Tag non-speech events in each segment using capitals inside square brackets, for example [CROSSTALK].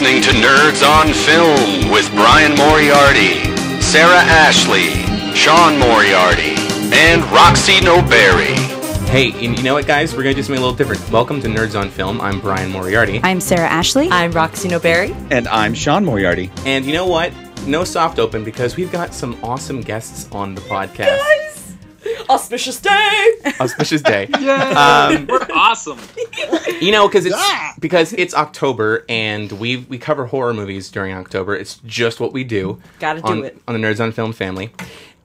listening to Nerds on Film with Brian Moriarty, Sarah Ashley, Sean Moriarty, and Roxy Noberry. Hey, you you know what, guys? We're gonna do something a little different. Welcome to Nerds on Film. I'm Brian Moriarty, I'm Sarah Ashley. I'm Roxy Noberry. And I'm Sean Moriarty. and you know what? No soft open because we've got some awesome guests on the podcast. Auspicious day! Auspicious day. [LAUGHS] Um, We're awesome. you know, because it's because it's October and we we cover horror movies during October. It's just what we do. Gotta do on, it. on the Nerds on Film family.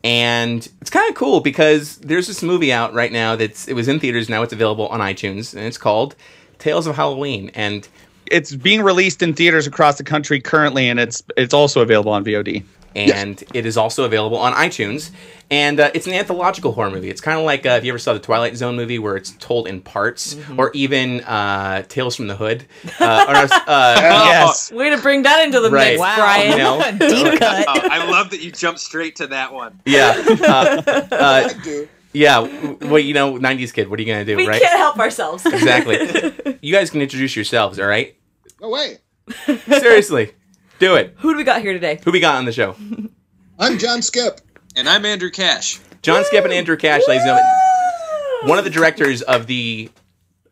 And it's kind of cool because there's this movie out right now that's it was in theaters now it's available on iTunes and it's called Tales of Halloween and It's being released in theaters across the country currently, and it's it's also available on VOD. And it is also available on iTunes. And uh, it's an anthological horror movie. It's kind of like uh, if you ever saw the Twilight Zone movie, where it's told in parts, Mm-hmm. or even uh, Tales from the Hood. Uh, or, uh, [LAUGHS] yes. Way to bring that into the Right. mix, Wow. Brian. you know, [LAUGHS] Deep cut. Oh, I love that you jumped straight to that one. yeah, uh, [LAUGHS] uh, yeah. w- Well, you know, '90s kid. What are you gonna do, We right? can't help ourselves. Exactly. you guys can introduce yourselves, all right? No way. Seriously, do it. Who do we got here today? Who we got on the show? I'm John Skipp. And I'm Andrew Kasch. John Skipp and Andrew Kasch, ladies and gentlemen. one of the directors of the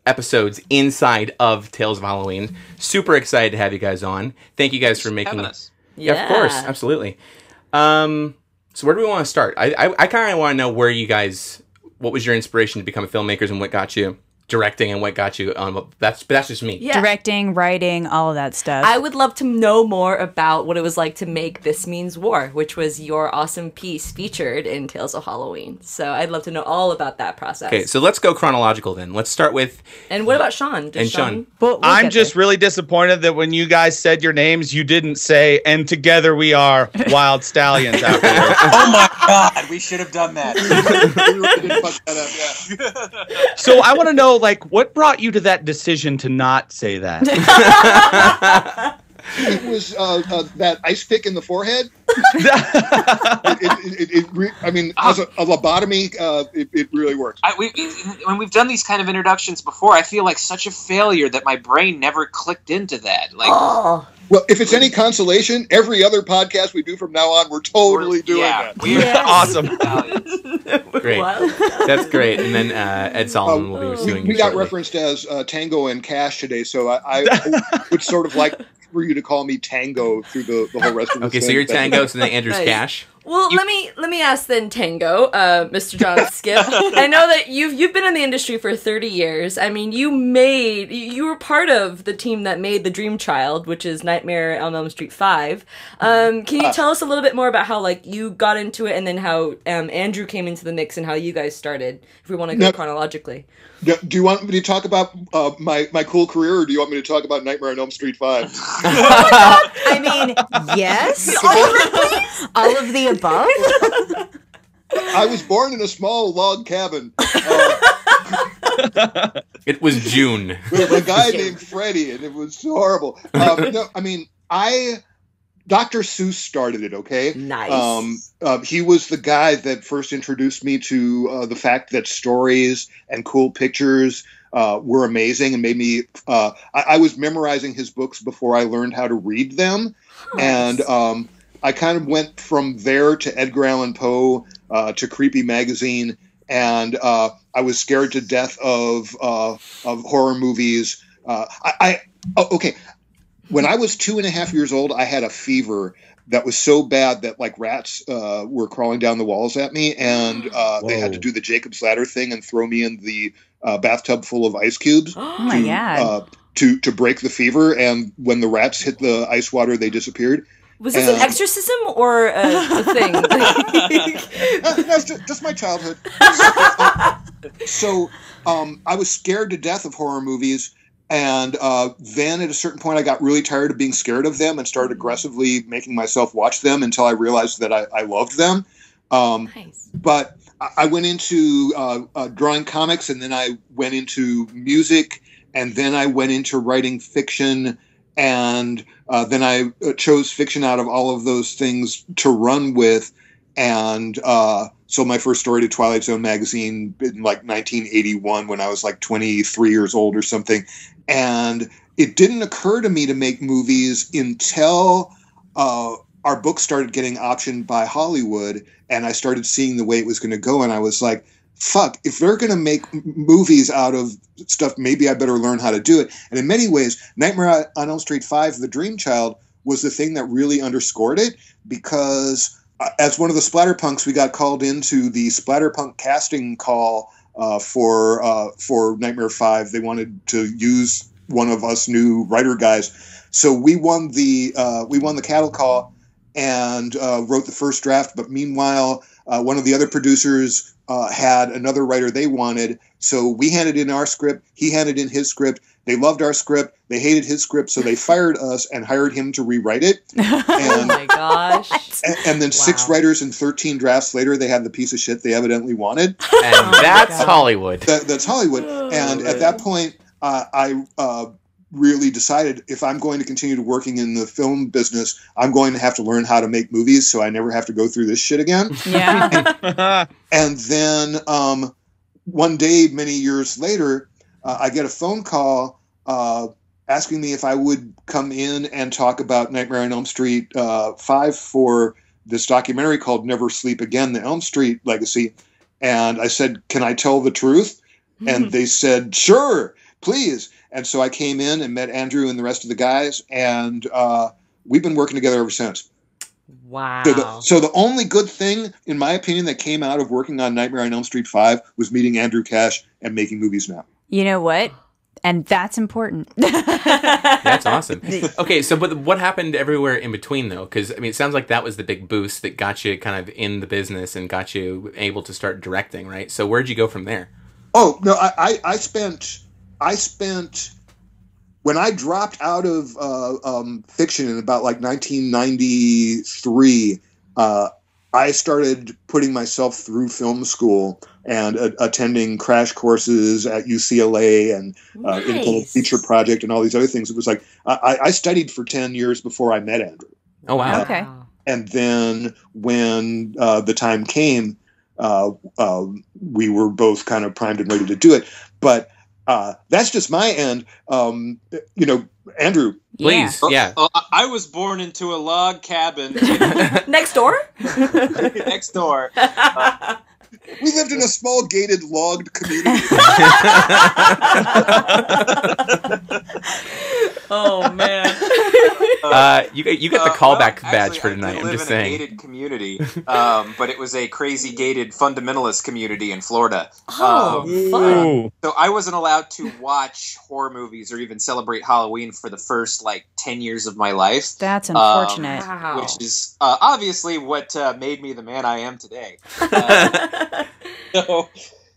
episodes inside of Tales of Halloween. Super excited to have you guys on. Thank you guys for making Having us. Yeah, of course, absolutely. Um, so where do we want to start? I I, I kind of want to know where you guys, what was your inspiration to become filmmakers, and what got you directing, and what got you on. That's that's just me. Yeah. Directing, writing, all of that stuff. I would love to know more about what it was like to make This Means War, which was your awesome piece featured in Tales of Halloween. So I'd love to know all about that process. Okay, so let's go chronological then. Let's start with and what about Sean? Did and Sean. We'll- we'll I'm just there. really disappointed that when you guys said your names, you didn't say, and together we are Wyld Stallyns afterwards. [LAUGHS] Oh my god, we should have done that. [LAUGHS] We really that yeah. so I want to know, like, what brought you to that decision to not say that? [LAUGHS] It was uh, uh, that ice pick in the forehead. [LAUGHS] It, it, it, it re- I mean, as a, a lobotomy, uh, it, it really works. I, we, when we've done these kind of introductions before, I feel like such a failure that my brain never clicked into that. Like, Oh, Well, if it's any consolation, every other podcast we do from now on, we're totally doing yeah, that. We're awesome. Italians. [LAUGHS] Great. That's great. And then uh, Ed Solomon will be We, reviewing we you got shortly. referenced as uh, Tango and Cash today, so I, I [LAUGHS] would sort of like for you to call me Tango through the, the whole rest of the Okay, so you're Tango, so then [LAUGHS] Andrew's Nice. Cash. Well, let me let me ask then, Tango, uh, Mr. John [LAUGHS] Skipp. I know that you've you've been in the industry for thirty years. I mean, you made you were part of the team that made the Dream Child, which is Nightmare on Elm Street Five. Um, can you tell us a little bit more about how like you got into it, and then how um, Andrew came into the mix, and how you guys started? If we want to go No. chronologically. Do, do you want me to talk about uh, my, my cool career, or do you want me to talk about Nightmare on Elm Street 5? [LAUGHS] I mean, yes. [LAUGHS] all of the above. I was born in a small log cabin uh, [LAUGHS] It was June. with a guy named Freddie, and it was horrible. Um, no, I mean, I. Dr. Seuss started it, okay? Nice. Um, uh, he was the guy that first introduced me to uh, the fact that stories and cool pictures uh, were amazing and made me. Uh, I, I was memorizing his books before I learned how to read them. And um, I kind of went from there to Edgar Allan Poe uh, to Creepy Magazine. And uh, I was scared to death of, uh, of horror movies. Uh, I, I oh, okay. When I was two and a half years old, I had a fever that was so bad that like rats uh, were crawling down the walls at me, and uh, they had to do the Jacob's ladder thing and throw me in the uh, bathtub full of ice cubes [GASPS] Oh my to, god. uh, to to break the fever. And when the rats hit the ice water, they disappeared. was this an um, exorcism or a, a thing? [LAUGHS] [LAUGHS] No, it's just, just my childhood. [LAUGHS] so um, I was scared to death of horror movies. And uh, then at a certain point, I got really tired of being scared of them and started aggressively making myself watch them until I realized that I, I loved them. Um, nice. but I- I went into uh, uh, drawing comics, and then I went into music, and then I went into writing fiction, and uh, then I uh, chose fiction out of all of those things to run with, and uh, sold my first story to Twilight Zone magazine in like 1981 when I was like 23 years old or something, and it didn't occur to me to make movies until uh, our book started getting optioned by Hollywood, and I started seeing the way it was going to go, and I was like, "Fuck! If they're going to make movies out of stuff, maybe I better learn how to do it." And in many ways, Nightmare on Elm Street Five: The Dream Child was the thing that really underscored it because. As one of the splatterpunks, we got called into the splatterpunk casting call uh, for uh, for Nightmare Five. They wanted to use one of us new writer guys, so we won the uh, we won the cattle call and uh, wrote the first draft. But meanwhile, uh, one of the other producers uh, had another writer they wanted, so we handed in our script. He handed in his script. They loved our script. They hated his script, so they fired us and hired him to rewrite it. [LAUGHS] Oh And my gosh. and, and then six writers and 13 drafts later, they had the piece of shit they evidently wanted. [LAUGHS] And that's Hollywood. That, that's Hollywood. and at that point, uh, I uh, really decided if I'm going to continue to working in the film business, I'm going to have to learn how to make movies so I never have to go through this shit again. [LAUGHS] Yeah. and then um, one day, many years later, uh, I get a phone call uh, asking me if I would come in and talk about Nightmare on Elm Street uh, 5 for this documentary called Never Sleep Again, the Elm Street Legacy. And I said, Can I tell the truth? And [LAUGHS] they said, Sure, please. And so I came in and met Andrew and the rest of the guys, and uh, we've been working together ever since. Wow. So the, so the only good thing, in my opinion, that came out of working on Nightmare on Elm Street 5 was meeting Andrew Kasch and making movies now. You know what? And that's important. [LAUGHS] That's awesome. Okay, so but what happened everywhere in between though? Because I mean, it sounds like that was the big boost that got you kind of in the business and got you able to start directing, right? So where'd you go from there? Oh no, I, I, I spent I spent when I dropped out of uh, um, fiction in about like 1993. Uh, I started putting myself through film school and uh, attending crash courses at UCLA and uh, Independent Nice. Feature Project and all these other things. It was like I, I studied for 10 years before I met Andrew. Oh wow. Okay. and then when uh, the time came, uh, uh, we were both kind of primed and ready to do it. But uh, that's just my end. Um, you know, Andrew. Please, yeah. oh, I- I was born into a log cabin [LAUGHS] Next door? [LAUGHS] next door. [LAUGHS] We lived in a small gated logged community. [LAUGHS] oh man. Uh, you got- you got the Uh, callback well, badge actually, for I tonight. did I'm live just in a saying. gated community, um, but it was a crazy gated fundamentalist community in Florida. Oh, Um, fun. So I wasn't allowed to watch horror movies or even celebrate Halloween for the first like ten years of my life, That's Um, unfortunate. Wow. which is uh, obviously what uh, made me the man I am today. [LAUGHS] [LAUGHS] So,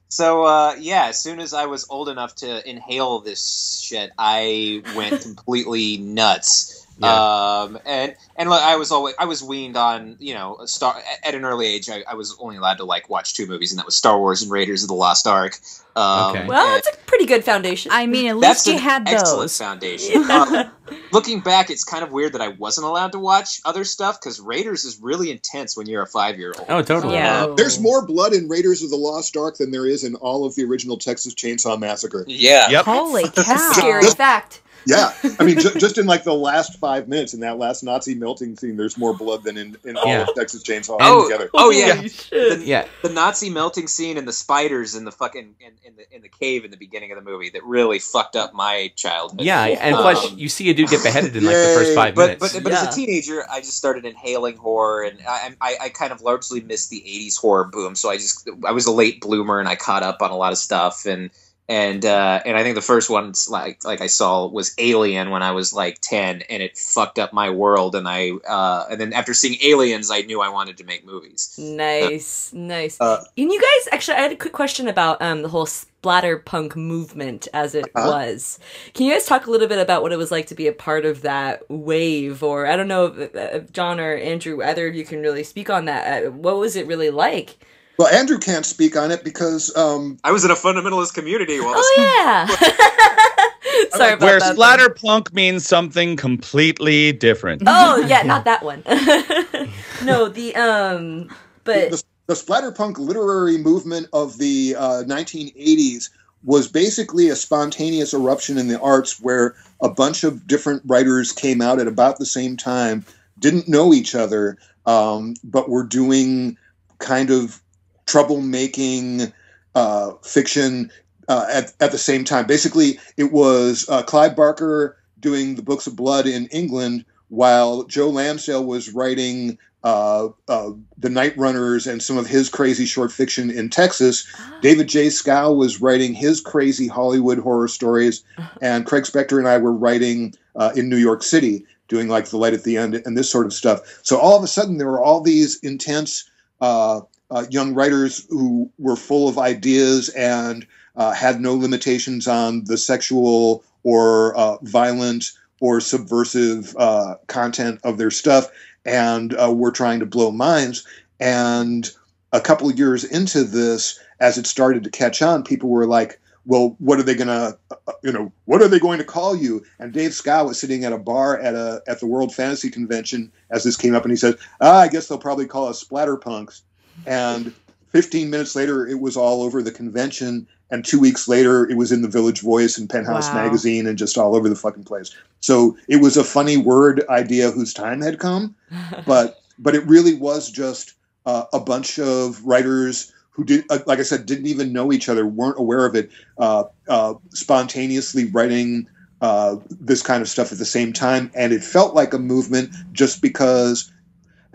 so uh, yeah, as soon as I was old enough to inhale this shit, I went completely nuts. Um, and and look, I was always I was weaned on you know a star at an early age. I, I was only allowed to like watch two movies, and that was Star Wars and Raiders of the Lost Ark. Um, Okay. well, and- that's a pretty good foundation. I mean, at least you an had excellent those. foundation. [LAUGHS] Um, looking back, it's kind of weird that I wasn't allowed to watch other stuff because Raiders is really intense when you're a five year old. Oh, totally. Yeah. There's more blood in Raiders of the Lost Ark than there is in all of the original Texas Chainsaw Massacre. Yeah. Yep. [LAUGHS] Holy cow. Scary fact. Yeah, I mean, ju- [LAUGHS] just in like the last five minutes in that last Nazi melting scene, there's more blood than in, in all Yeah. of Texas Chainsaw Oh, together. oh yeah. Holy. The, Yeah. the Nazi melting scene and the spiders in the fucking in, in the in the cave in the beginning of the movie that really fucked up my childhood. Yeah, and Um, plus you see a dude get beheaded in like the first five but minutes. but, but as a teenager, I just started inhaling horror, and I, I I kind of largely missed the '80s horror boom. So I just I was a late bloomer, and I caught up on a lot of stuff, and and uh, and I think the first one like like I saw was Alien when I was like ten, and it fucked up my world. And I uh, and then after seeing Aliens, I knew I wanted to make movies. Nice, nice. Uh, and you guys, actually, I had a quick question about um, the whole splatterpunk movement as it Uh-huh. was. Can you guys talk a little bit about what it was like to be a part of that wave? Or I don't know if, if John or Andrew, either of you can really speak on that. Uh, what was it really like? Well, Andrew can't speak on it because um, I was in a fundamentalist community. While Oh yeah. [LAUGHS] Sorry about that. Where that. splatterpunk means something completely different. Oh [LAUGHS] yeah, not that one. [LAUGHS] no, the um, but the, the splatterpunk literary movement of the uh, 1980s was basically a spontaneous eruption in the arts where a bunch of different writers came out at about the same time, didn't know each other, um, but were doing kind of troublemaking uh, fiction uh, at, at the same time. Basically, it was uh, Clive Barker doing the Books of Blood in England, while Joe Lansdale was writing uh, uh, the Night Runners and some of his crazy short fiction in Texas. David J. Schow was writing his crazy Hollywood horror stories, and Craig Spector and I were writing uh, in New York City, doing like The Light at the End and this sort of stuff. So all of a sudden, there were all these intense uh, young writers who were full of ideas and uh, had no limitations on the sexual or uh, violent or subversive uh, content of their stuff, and uh, were trying to blow minds. And a couple of years into this, as it started to catch on, people were like, "Well, what are they gonna, uh, you know, what are they going to call you?" And Dave Schow was sitting at a bar at a at the World Fantasy Convention as this came up, and he said, ah, "I guess they'll probably call us splatterpunks." And 15 minutes later, it was all over the convention. And two weeks later, it was in the Village Voice and Penthouse Wow. magazine and just all over the fucking place. So it was a funny word idea whose time had come, [LAUGHS] but but it really was just uh, a bunch of writers who did, uh, like I said, didn't even know each other, weren't aware of it, uh, uh, spontaneously writing uh, this kind of stuff at the same time, and it felt like a movement just because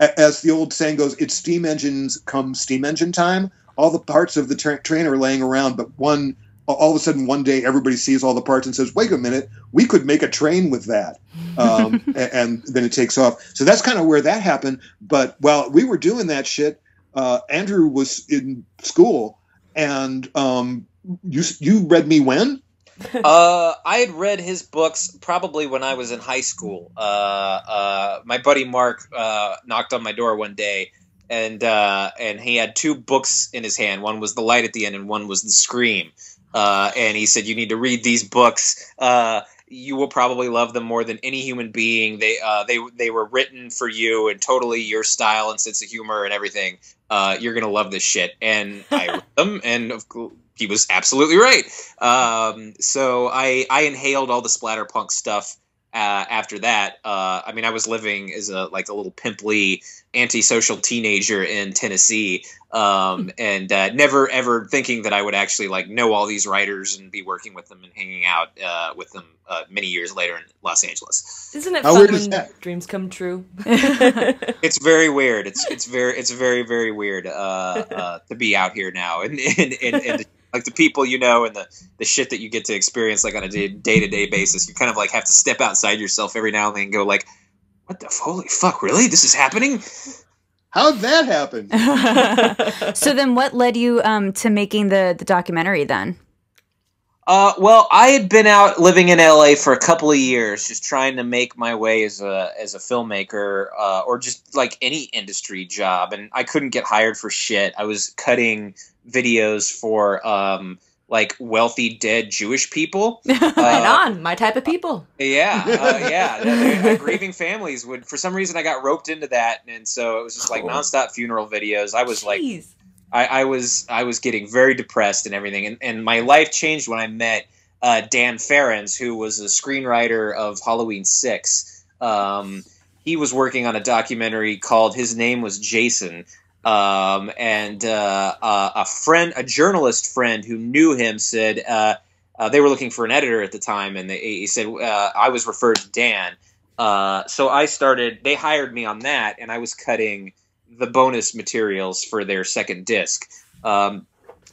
as the old saying goes, it's steam engines come steam engine time. All the parts of the tra- train are laying around, but one all of a sudden one day everybody sees all the parts and says, "Wait a minute, we could make a train with that," um, [LAUGHS] a- and, then it takes off. So that's kind of where that happened. But while we were doing that shit, uh, Andrew was in school, and um, you you read me when? [LAUGHS] uh, I had read his books probably when I was in high school. Uh, uh, my buddy Mark uh, knocked on my door one day, and uh, and he had two books in his hand. One was The Light at the End, and one was The Scream. Uh, and he said, "You need to read these books. Uh, you will probably love them more than any human being. They uh, they they were written for you and totally your style and sense of humor and everything. Uh, you're gonna love this shit." And I [LAUGHS] read them, and of course, he was absolutely right. Um, so I I inhaled all the splatterpunk stuff uh, after that. Uh, I mean, I was living as a like a little pimply antisocial teenager in Tennessee, um, and uh, never ever thinking that I would actually like know all these writers and be working with them and hanging out uh, with them uh, many years later in Los Angeles. Isn't it How fun weird is when that? dreams come true? [LAUGHS] [LAUGHS] It's very weird. It's it's very it's very very weird uh, uh, to be out here now and and, and, and like the people you know and the, the shit that you get to experience like on a day to day basis. You kind of like have to step outside yourself every now and then and go like, what the f- holy fuck? Really, this is happening? How'd that happen? [LAUGHS] so then, what led you um, to making the the documentary? Then, Uh, well, I had been out living in LA for a couple of years, just trying to make my way as a as a filmmaker, uh, or just like any industry job, and I couldn't get hired for shit. I was cutting videos for um, like wealthy dead Jewish people. [LAUGHS] right Uh, on, my type of people. Yeah, uh, yeah. [LAUGHS] They- they- grieving families would, for some reason, I got roped into that, and so it was just like nonstop funeral videos. I was like Jeez. I, I was I was getting very depressed and everything, and, and my life changed when I met uh, Dan Farrands, who was a screenwriter of Halloween Six. Um, he was working on a documentary called His Name Was Jason, um, and uh, a friend, a journalist friend who knew him, said uh, uh, they were looking for an editor at the time, and they, he said uh, I was referred to Dan. So I started. They hired me on that, and I was cutting the bonus materials for their second disc. Um,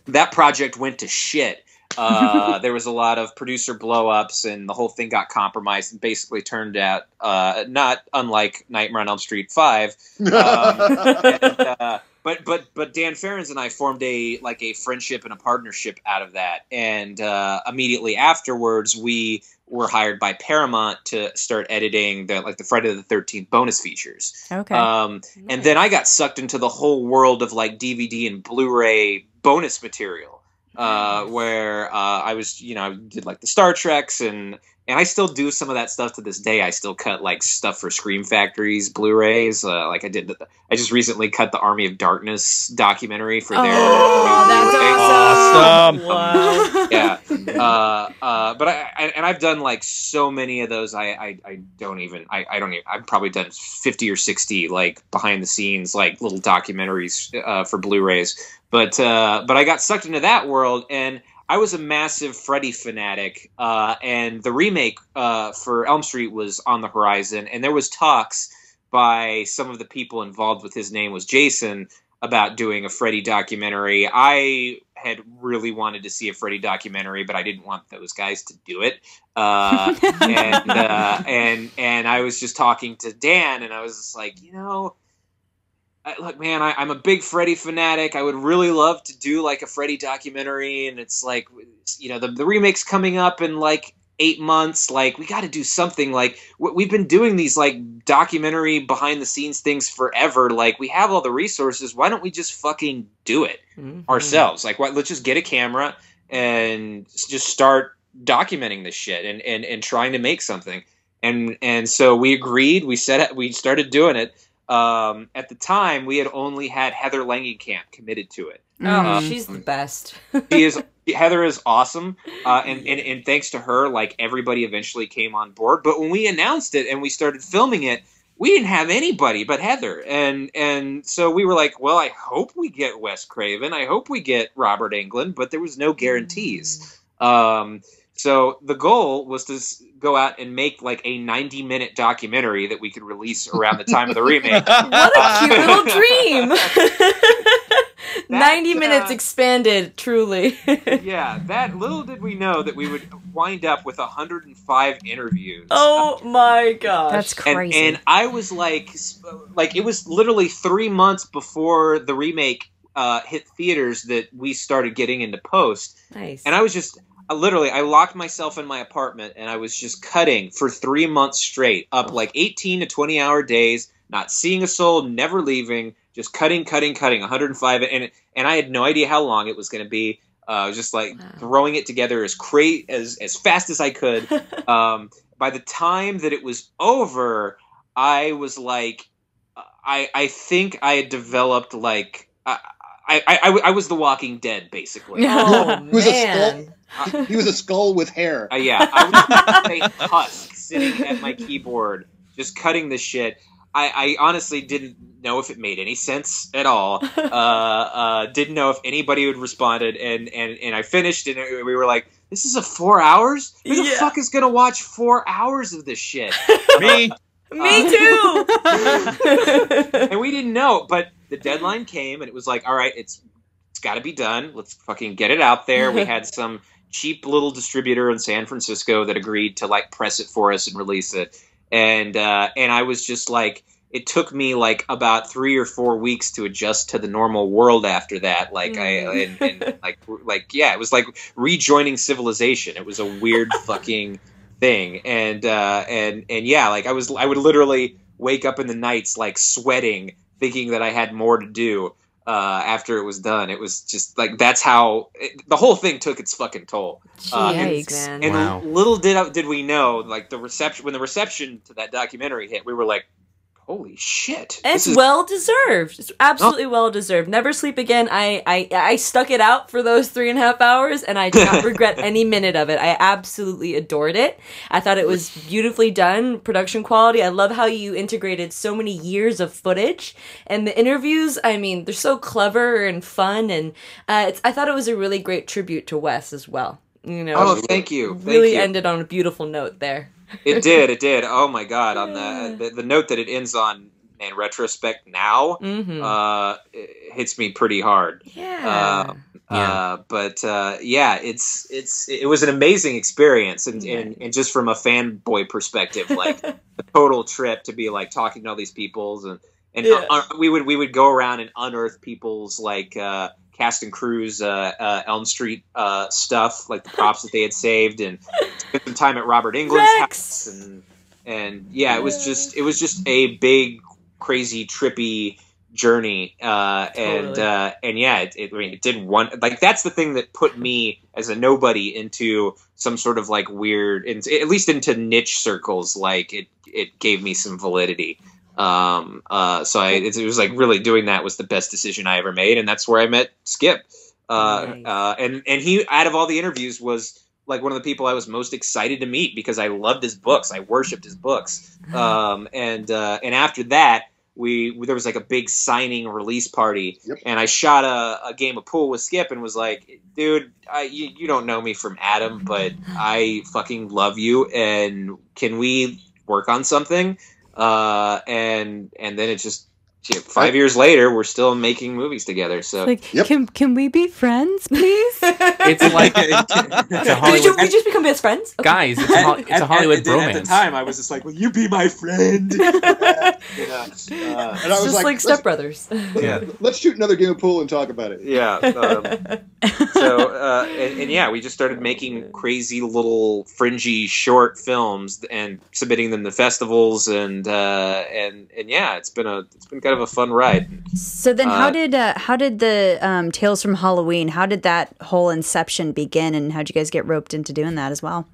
that project went to shit. Uh, [LAUGHS] there was a lot of producer blowups, and the whole thing got compromised and basically turned out uh, not unlike Nightmare on Elm Street Five. [LAUGHS] Um, and, [LAUGHS] uh, but but but Dan Farrands and I formed a like a friendship and a partnership out of that, and uh, immediately afterwards we were hired by Paramount to start editing the like the Friday the Thirteenth bonus features. okay, Um, and then I got sucked into the whole world of like DVD and Blu-ray bonus material, uh, where uh, I was, you know, I did like the Star Treks and and I still do some of that stuff to this day. I still cut like stuff for Scream Factories Blu-rays. Uh, like I did, the, I just recently cut the Army of Darkness documentary for their. Oh, that's Blu-ray. awesome. Awesome. Wow. yeah. Uh, uh, but I, I and I've done like so many of those. I I, I don't even I, I don't even I've probably done fifty or sixty like behind the scenes like little documentaries uh, for Blu-rays. But uh, but I got sucked into that world and. I was a massive Freddy fanatic, uh, and the remake uh, for Elm Street was on the horizon, and there was talks by some of the people involved with his name was Jason about doing a Freddy documentary. I had really wanted to see a Freddy documentary, but I didn't want those guys to do it. Uh, [LAUGHS] and uh, and and I was just talking to Dan, and I was just like, you know. Look, man, I, I'm a big Freddy fanatic. I would really love to do like a Freddy documentary, and it's like, you know, the, the remake's coming up in like eight months. Like, we got to do something. Like, we've been doing these like documentary behind the scenes things forever. Like, we have all the resources. Why don't we just fucking do it Mhm. ourselves? Like, what, let's just get a camera and just start documenting this shit and, and, and trying to make something. And and so we agreed. We said we started doing it. Um, at the time, we had only had Heather Langenkamp committed to it Oh, Mm. she's the best. [LAUGHS] she is Heather is awesome, uh, and, and and thanks to her, like everybody eventually came on board. But when we announced it and we started filming it, we didn't have anybody but Heather, and and so we were like, well, I hope we get Wes Craven, I hope we get Robert Englund, but there was no guarantees. Um, so the goal was to go out and make like a 90 minute documentary that we could release around the time of the remake. [LAUGHS] What a cute little dream. [LAUGHS] 90 uh, minutes expanded, truly. [LAUGHS] yeah, that little did we know that we would wind up with 105 interviews. oh my gosh. That's and, crazy. and I was like, like it was literally three months before the remake uh, hit theaters that we started getting into post, nice. and I was just I literally I locked myself in my apartment and I was just cutting for three months straight, up like 18 to 20 hour days, not seeing a soul, never leaving, just cutting, cutting, cutting, 105, and and I had no idea how long it was going to be. Uh, I was just like Wow. throwing it together as cra- as as fast as I could. [LAUGHS] um, by the time that it was over, I was like, I I think I had developed like I I, I, I was the Walking Dead basically. [LAUGHS] oh was a. He was a skull with hair. Uh, yeah, I was a husk sitting at my keyboard, just cutting this shit. I, I honestly didn't know if it made any sense at all. [LAUGHS] Uh, uh, didn't know if anybody would responded, and and and I finished, and we were like, "This is a four hours. Who the Yeah. fuck is gonna watch four hours of this shit?" [LAUGHS] Me. Me too. [LAUGHS] and we didn't know, but the deadline came, and it was like, "All right, it's it's got to be done. Let's fucking get it out there." We had some cheap little distributor in San Francisco that agreed to like press it for us and release it, and uh, and I was just like, it took me like about three or four weeks to adjust to the normal world after that. Like I and, and [LAUGHS] like like yeah, it was like rejoining civilization. It was a weird [LAUGHS] fucking thing, and uh, and and yeah, like I was I would literally wake up in the nights like sweating, thinking that I had more to do. Uh, after it was done, it was just like that's how it, the whole thing took its fucking toll. Uh, Jeez, Yikes. man. And Wow. little did did we know, like the reception when the reception to that documentary hit, we were like, "Holy shit!" And it's is- well deserved. It's absolutely well deserved. Never sleep again. I, I I stuck it out for those three and a half hours, and I do not [LAUGHS] regret any minute of it. I absolutely adored it. I thought it was beautifully done, production quality. I love how you integrated so many years of footage, and the interviews. I mean, they're so clever and fun, and uh, it's, I thought it was a really great tribute to Wes as well. You know, Oh, thank you. Thank really you. ended on a beautiful note there. It [LAUGHS] did. It did. Oh my god! On the, the the note that it ends on, in retrospect, now Mm-hmm. uh, it hits me pretty hard. yeah. Uh, Uh, but uh, yeah, it's it's it was an amazing experience, and, and, and just from a fanboy perspective, [LAUGHS] like a total trip to be like talking to all these peoples, and and Yeah. uh, we would we would go around and unearth people's like uh, cast and crews uh, uh, Elm Street uh, stuff, like the props that they had saved, and spent some time at Robert Englund's Rex! house, and and yeah, it was just it was just a big, crazy, trippy journey uh and Totally. uh and yeah it, it i mean it did one like that's the thing that put me as a nobody into some sort of like weird at least into niche circles like it it gave me some validity um uh so i it, it was like really doing that was the best decision i ever made and that's where i met Skipp Uh, Nice. uh, and and he out of all the interviews was like one of the people I was most excited to meet because I loved his books. I worshipped his books. [LAUGHS] Um, and uh, and after that, we there was like a big signing release party, Yep. and I shot a, a game of pool with Skipp and was like, dude, I, you, you don't know me from Adam, but I fucking love you, and can we work on something? Uh, and and then it just shit, five years later, we're still making movies together. So Like, Yep. can can we be friends, please? It's like [LAUGHS] it's a Did you, we just become best friends? Okay. Guys, it's a, Hol- it's a Hollywood at, the- bromance. At the time, I was just like, "Will you be my friend?" [LAUGHS] you know, uh, And I was just like, like, let's, stepbrothers. [LAUGHS] yeah, let's shoot another game of pool and talk about it. yeah. Um, so, uh, and, and yeah, we just started making crazy little fringy short films and submitting them to festivals, and uh, and and yeah, it's been a it's been kind of a fun ride. So then, how Uh, did uh, how did the um, Tales from Halloween? How did that whole inception begin, and how'd you guys get roped into doing that as well?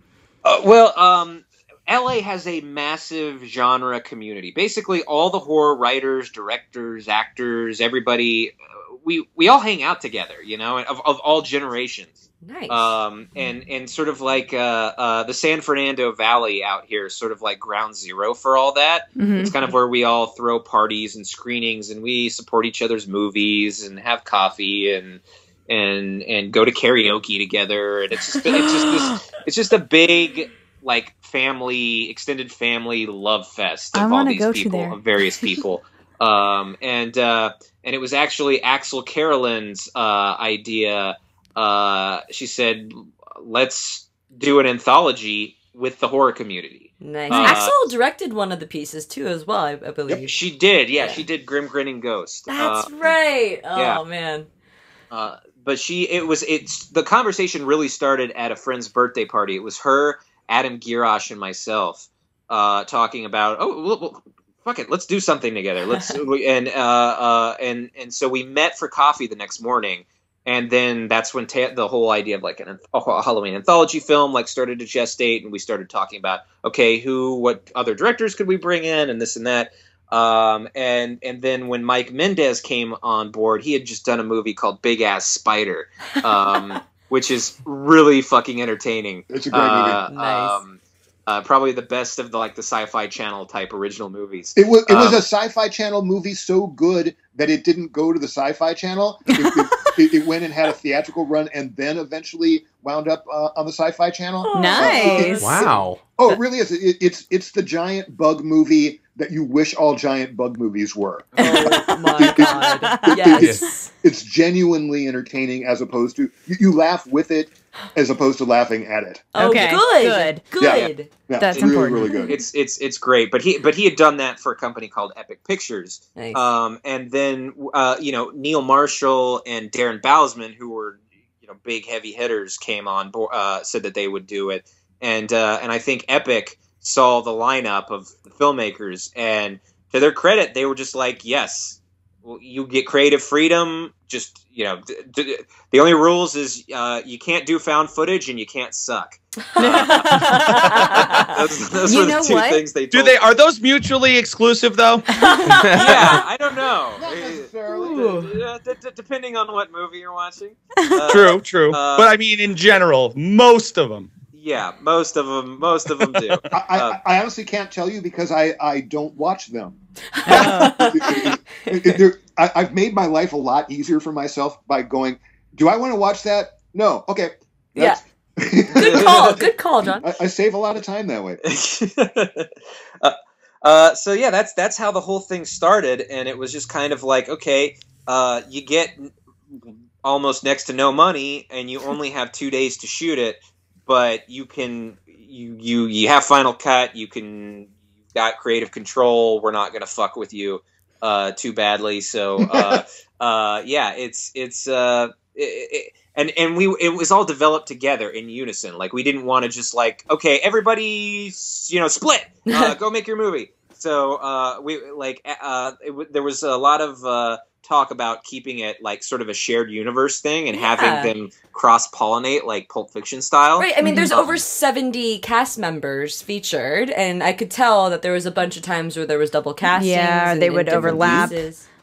Uh, well, um, LA has a massive genre community. Basically, all the horror writers, directors, actors, everybody, uh, we we all hang out together. You know, of of all generations. Nice. Um, and and sort of like uh, uh, the San Fernando Valley out here, is sort of like ground zero for all that. Mhm. It's kind of where we all throw parties and screenings, and we support each other's movies and have coffee and and and go to karaoke together. And it's just it's just this [GASPS] it's just a big like family extended family love fest of all these people of various people. [LAUGHS] um, and uh, and it was actually Axelle Carolyn's uh, idea. Uh, she said, "Let's do an anthology with the horror community." nice. uh, Axelle directed one of the pieces too, as well. I, I believe. She did, yeah, Yeah. she did Grim Grinning Ghost. That's Uh, right. Oh yeah. man. uh, but she, it was, it's the conversation really started at a friend's birthday party. It was her, Adam Gierasch, and myself uh, talking about, oh, well, well, fuck it, let's do something together. Let's [LAUGHS] and uh, uh, and and so we met for coffee the next morning. And then that's when ta- the whole idea of like an, a Halloween anthology film like started to gestate, and we started talking about okay, who, what other directors could we bring in, and this and that. Um, and and then when Mike Mendez came on board, he had just done a movie called Big Ass Spider, um, [LAUGHS] which is really fucking entertaining. It's a great movie. Uh, Nice. um, uh, probably the best of the like the Sci-Fi Channel type original movies. It was it was Um, a Sci-Fi Channel movie so good that it didn't go to the Sci-Fi Channel. It, it, [LAUGHS] it, it went and had a theatrical run, and then eventually wound up uh, on the Sci-Fi Channel. Nice. Wow. Oh, it really is. It, it's it's the giant bug movie that you wish all giant bug movies were. [LAUGHS] Oh my god. Yes. It's genuinely entertaining as opposed to you, you laugh with it as opposed to laughing at it. Oh, Okay, good. good. Good. Yeah, That's really, important. really good. It's it's it's great, but he but he had done that for a company called Epic Pictures, Nice. Um, and then uh, you know Neil Marshall and Darren Bousman, who were you know big heavy hitters, came on board, uh, said that they would do it, and uh, and I think Epic saw the lineup of the filmmakers, and to their credit, they were just like, yes, well, you get creative freedom. Just you know, d- d- the only rules is uh, you can't do found footage and you can't suck. [LAUGHS] [LAUGHS] Those, those You were the know two what? things they Do they me. are those mutually exclusive though? [LAUGHS] yeah, I don't know. Not necessarily. uh, d- d- depending on what movie you're watching. Uh, true, true. uh, but I mean, in general, most of them. Yeah, most of them. Most of them do. [LAUGHS] I, I, Uh, I honestly can't tell you because I, I don't watch them. [LAUGHS] I, I've made my life a lot easier for myself by going, do I want to watch that? No. Okay. Yeah. [LAUGHS] Good call. Good call, John. I, I save a lot of time that way. uh, uh, so yeah, that's that's how the whole thing started, and it was just kind of like, okay, uh, you get almost next to no money, and you only have two days to shoot it, but you can you you you have final cut, you can you've got creative control. We're not gonna fuck with you uh, too badly. So uh, [LAUGHS] uh, yeah, it's it's. Uh, it, it, and and we it was all developed together in unison. Like we didn't want to just like okay, everybody you know split, uh, [LAUGHS] go make your movie. So uh, we like uh, it, there was a lot of uh, talk about keeping it like sort of a shared universe thing and Yeah. having them cross pollinate like Pulp Fiction style. Right. I mean, there's Mhm. over 70 cast members featured, and I could tell that there was a bunch of times where there was double casting. Yeah, they would overlap.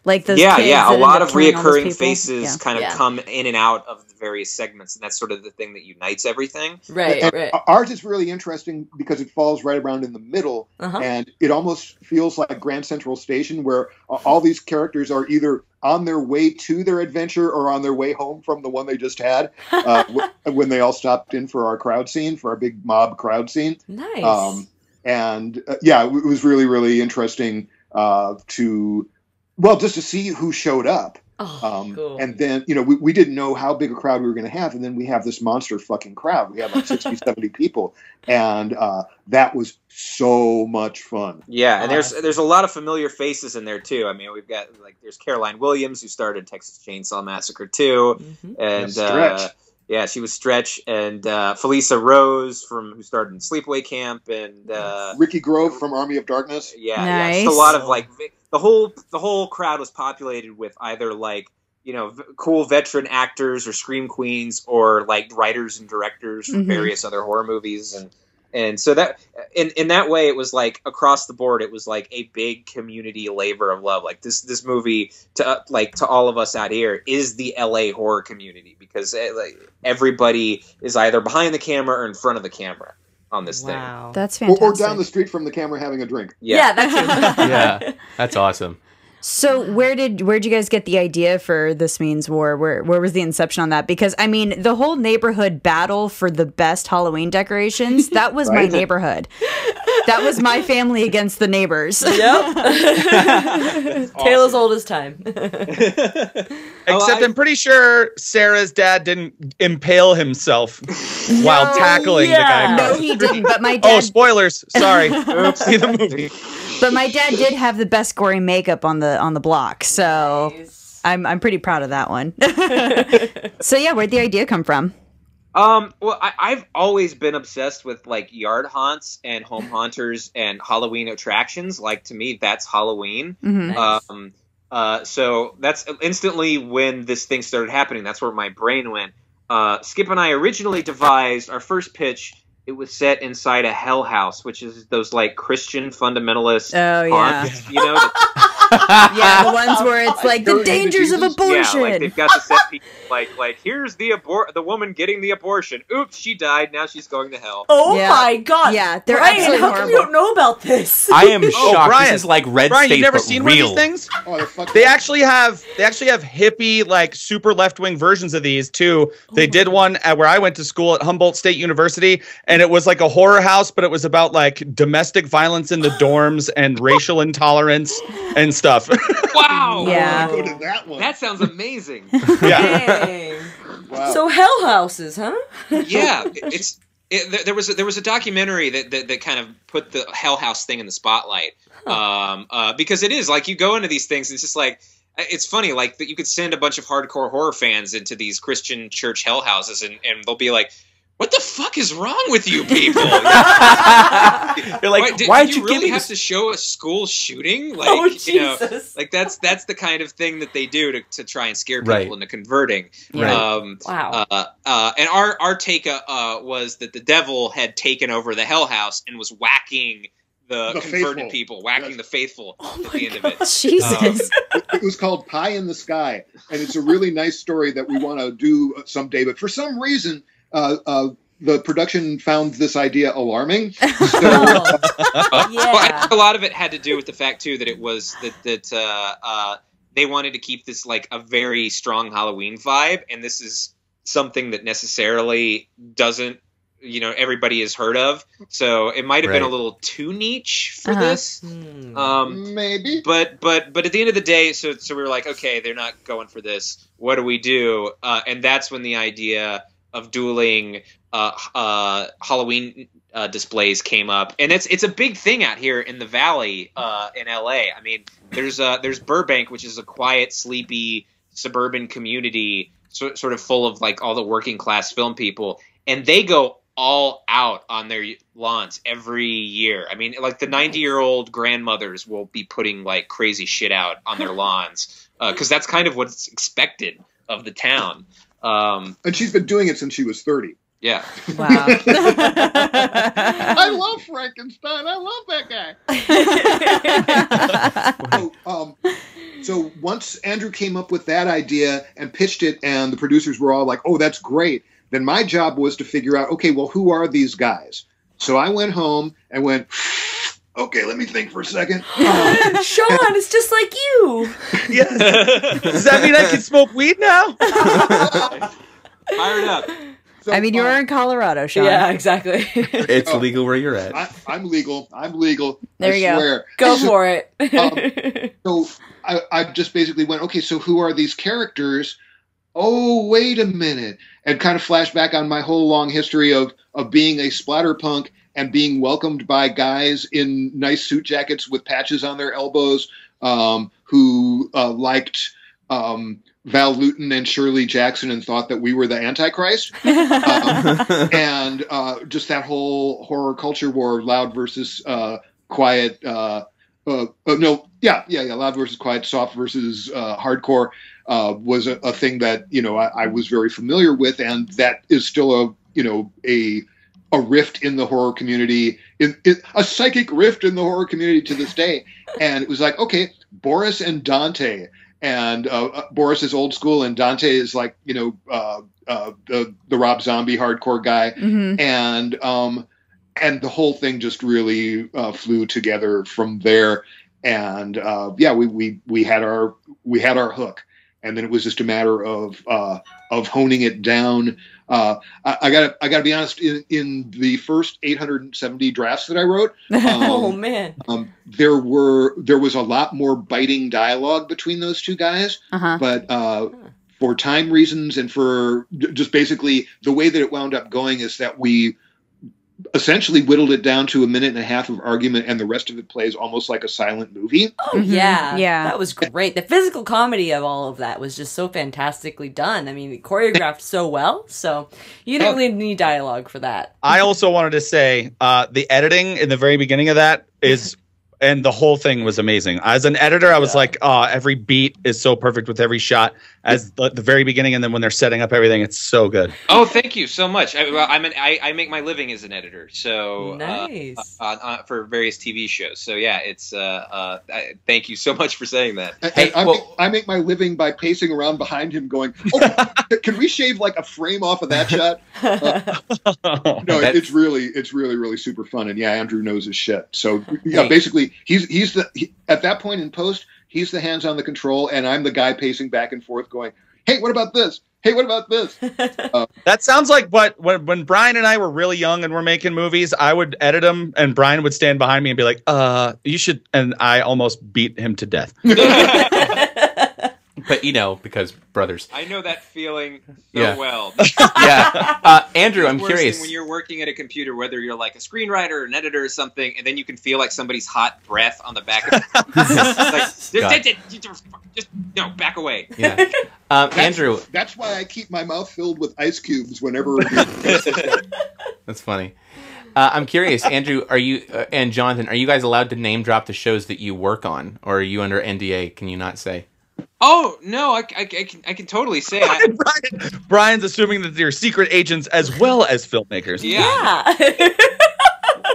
Like those yeah, kids yeah. A lot of killing all those reoccurring faces Yeah. kind of Yeah. come in and out of the various segments, and that's sort of the thing that unites everything. Right, And right. Ours is really interesting because it falls right around in the middle, Uh-huh. and it almost feels like Grand Central Station, where uh, all these characters are either on their way to their adventure or on their way home from the one they just had. Uh, [LAUGHS] when they all stopped in for our crowd scene, for our big mob crowd scene, Nice. um, and uh, yeah, it was really really interesting uh, to well just to see who showed up. Oh, Um, cool. And then, you know, we, we didn't know how big a crowd we were going to have. And then we have this monster fucking crowd. We have like [LAUGHS] 60, 70 people. And uh, that was so much fun. Yeah, and there's there's a lot of familiar faces in there too. I mean, we've got like there's Caroline Williams who started Texas Chainsaw Massacre 2, Mhm. and Yeah, uh, yeah, she was Stretch, and uh, Felissa Rose from who started in Sleepaway Camp, and uh, Ricky Grove from Army of Darkness. yeah, yeah, just a lot of like vi- the whole the whole crowd was populated with either like you know v- cool veteran actors or scream queens or like writers and directors from Mhm. various other horror movies. And and so that in in that way it was like across the board it was like a big community labor of love. Like this this movie to uh, like to all of us out here is the LA horror community because eh, like everybody is either behind the camera or in front of the camera on this thing Wow. That's Or, fantastic. or down the street from the camera having a drink. yeah. that too. [LAUGHS] [LAUGHS] yeah, that's awesome. So where did where'd you guys get the idea for this means war? Where where was the inception on that? Because I mean, the whole neighborhood battle for the best Halloween decorations, that was my neighborhood. [LAUGHS] That was my family against the neighbors. [LAUGHS] Yep. [LAUGHS] Tale as old as time. [LAUGHS] Except oh, I- I'm pretty sure Sarah's dad didn't impale himself while tackling yeah. the guy. No, he didn't. But my Oh, spoilers! Sorry. Oops, see the movie. but my dad did have the best gory makeup on the on the block. So I'm I'm pretty proud of that one. so yeah, where'd the idea come from? Um, well, I, I've always been obsessed with like yard haunts and home [LAUGHS] haunters and Halloween attractions. Like to me, that's Halloween. Mhm. Um, uh, so that's instantly when this thing started happening. That's where my brain went. Uh, Skipp and I originally devised our first pitch. It was set inside a hell house, which is those like Christian fundamentalist Oh, yeah. haunts, you know, [LAUGHS] yeah, the ones where it's like the dangers of abortion. Yeah, like they've got the set piece, like like here's the abor- the woman getting the abortion. Oops, she died. Now she's going to hell. Oh Yeah. my god. Yeah, they're Brian, absolutely how come you don't know about this? [LAUGHS] I am oh, shocked. Brian. This is like Red Brian, State, you've never but seen one of these things? Oh, they're They actually have they actually have hippie like super left wing versions of these too. They oh did one at where I went to school at Humboldt State University, and it was like a horror house, but it was about like domestic violence in the dorms and racial intolerance and stuff. [LAUGHS] Wow. Yeah. Go to that one. That sounds amazing. [LAUGHS] yeah. Wow. So hell houses, huh? yeah, it's it, there- there was a, there was a documentary that, that that kind of put the Hell House thing in the spotlight. Um, uh, because it is like you go into these things, and it's just like it's funny, like that you could send a bunch of hardcore horror fans into these Christian church hell houses, and and they'll be like. What the fuck is wrong with you [LAUGHS] people? You're like, Why- did, why did did you you really have this? to show a school shooting? Like, oh you know, Jesus. like that's that's the kind of thing that they do to, to try and scare people Right. into converting. Right. Um, wow. uh, uh, and our our take uh, uh, was that the devil had taken over the hell house and was whacking the, The converted faithful. people, whacking Yes. the faithful Oh at the end of it. [LAUGHS] Jesus. it was called Pie in the Sky, and it's a really nice story that we want to do someday. But for some reason, uh, uh, the production found this idea alarming. [LAUGHS] So, Oh. Uh, [LAUGHS] Yeah. well, I think a lot of it had to do with the fact too that it was that that uh, uh, they wanted to keep this like a very strong Halloween vibe, and this is something that necessarily doesn't you know everybody has heard of. So it might have been a little too niche for Uh-huh. this. Hmm. Um, maybe. but but but at the end of the day, so so we were like, okay, they're not going for this. What do we do? Uh, and that's when the idea of dueling uh, uh, Halloween uh, displays came up, and it's it's a big thing out here in the Valley uh, in LA. I mean, there's uh, there's Burbank, which is a quiet, sleepy suburban community, so, sort of full of like all the working class film people, and they go all out on their lawns every year. I mean, like the 90 year old grandmothers will be putting like crazy shit out on their [LAUGHS] lawns because that's kind of what's expected of the town. Um, And she's been doing it since she was 30. yeah. Wow. [LAUGHS] [LAUGHS] I love Frankenstein. I love that guy. [LAUGHS] So, um, so once Andrew came up with that idea and pitched it, and the producers were all like, "Oh, that's great," then my job was to figure out, okay, well, who are these guys? So I went home and went, okay, let me think for a second. [LAUGHS] Sean, it's just like you. [LAUGHS] Yes. Does that mean I can smoke weed now? [LAUGHS] Fired up. so, I mean, you uh, are in Colorado, Sean. Yeah, exactly. It's Oh. legal where you're at. I, I'm legal. I'm legal. There I you go. swear. Go So- for it. Um, So I, I just basically went, okay, so who are these characters? Oh, wait a minute. And kind of flash back on my whole long history of, of being a splatterpunk and being welcomed by guys in nice suit jackets with patches on their elbows um, who uh, liked um, Val Lewton and Shirley Jackson and thought that we were the Antichrist. [LAUGHS] Um, and uh, just that whole horror culture war, loud versus uh, quiet. Uh, uh, uh, no, yeah, yeah, yeah, loud versus quiet, soft versus uh, hardcore uh, was a, a thing that you know I, I was very familiar with, and that is still a you know a a rift in the horror community, in, in, a psychic rift in the horror community to this day. And it was like, okay, Boris and Dante, and uh, uh, Boris is old school, and Dante is like you know uh, uh, the the Rob Zombie hardcore guy, hmm and um, and the whole thing just really uh, flew together from there. And uh, yeah, we, we we had our we had our hook, and then it was just a matter of uh, of honing it down. Uh, I, I got I got to be honest. In, in the first 870 drafts that I wrote, [LAUGHS] oh um, man. um, there were there was a lot more biting dialogue between those two guys Uh-huh. but uh, for time reasons and for just basically the way that it wound up going is that we essentially whittled it down to a minute and a half of argument and the rest of it plays almost like a silent movie Oh Mhm. yeah, Yeah. That was great. The physical comedy of all of that was just so fantastically done. I mean, choreographed so well. So you didn't Oh. really need dialogue for that. I also wanted to say uh, the editing in the very beginning of that is, and the whole thing was amazing. As an editor, I was Yeah. like, oh, every beat is so perfect with every shot. As the, the very beginning, and then when they're setting up everything, it's so good. Oh, thank you so much. I, well, I'm an, I, I make my living as an editor, so uh, Nice. uh, uh, for various TV shows. So yeah, it's uh, uh, I, thank you so much for saying that. And- Hey, I, well- make, I make my living by pacing around behind him going oh, [LAUGHS] can we shave like a frame off of that shot [LAUGHS] no That's- it's really it's really really super fun and yeah andrew knows his shit so yeah Hey. basically he's he's the he, at that point in post he's the hands on the control and i'm the guy pacing back and forth going hey what about this hey what about this [LAUGHS] That sounds like what when, when Brian and I were really young and we're making movies, I would edit them and Brian would stand behind me and be like, "Uh, you should." And I almost beat him to death. [LAUGHS] [LAUGHS] but you know, because brothers. I know that feeling so Yeah. well. [LAUGHS] Yeah. Uh, Andrew, I'm Worst thing curious. when you're working at a computer, whether you're like a screenwriter or an editor or something, and then you can feel like somebody's hot breath on the back of [LAUGHS] it's like, [LAUGHS] just, just, just no, back away. Yeah. Um, Andrew, that's why i keep my mouth filled with ice cubes whenever that's funny. Uh, I'm curious, Andrew, are you uh, and Jonathan, are you guys allowed to name drop the shows that you work on, or are you under NDA? Can you not say? Oh no, I, I, I can I can totally say I, [LAUGHS] Brian, Brian's assuming that they're secret agents as well as filmmakers. yeah. yeah.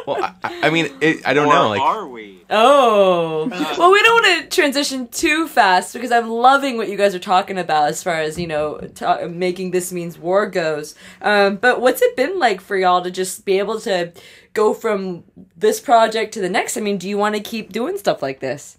Well, I, I I mean, it, I don't or know. Like, are we? Oh. Well, we don't want to transition too fast because I'm loving what you guys are talking about as far as, you know, ta- making this means war goes. Um, but what's it been like for y'all to just be able to go from this project to the next? I mean, do you want to keep doing stuff like this?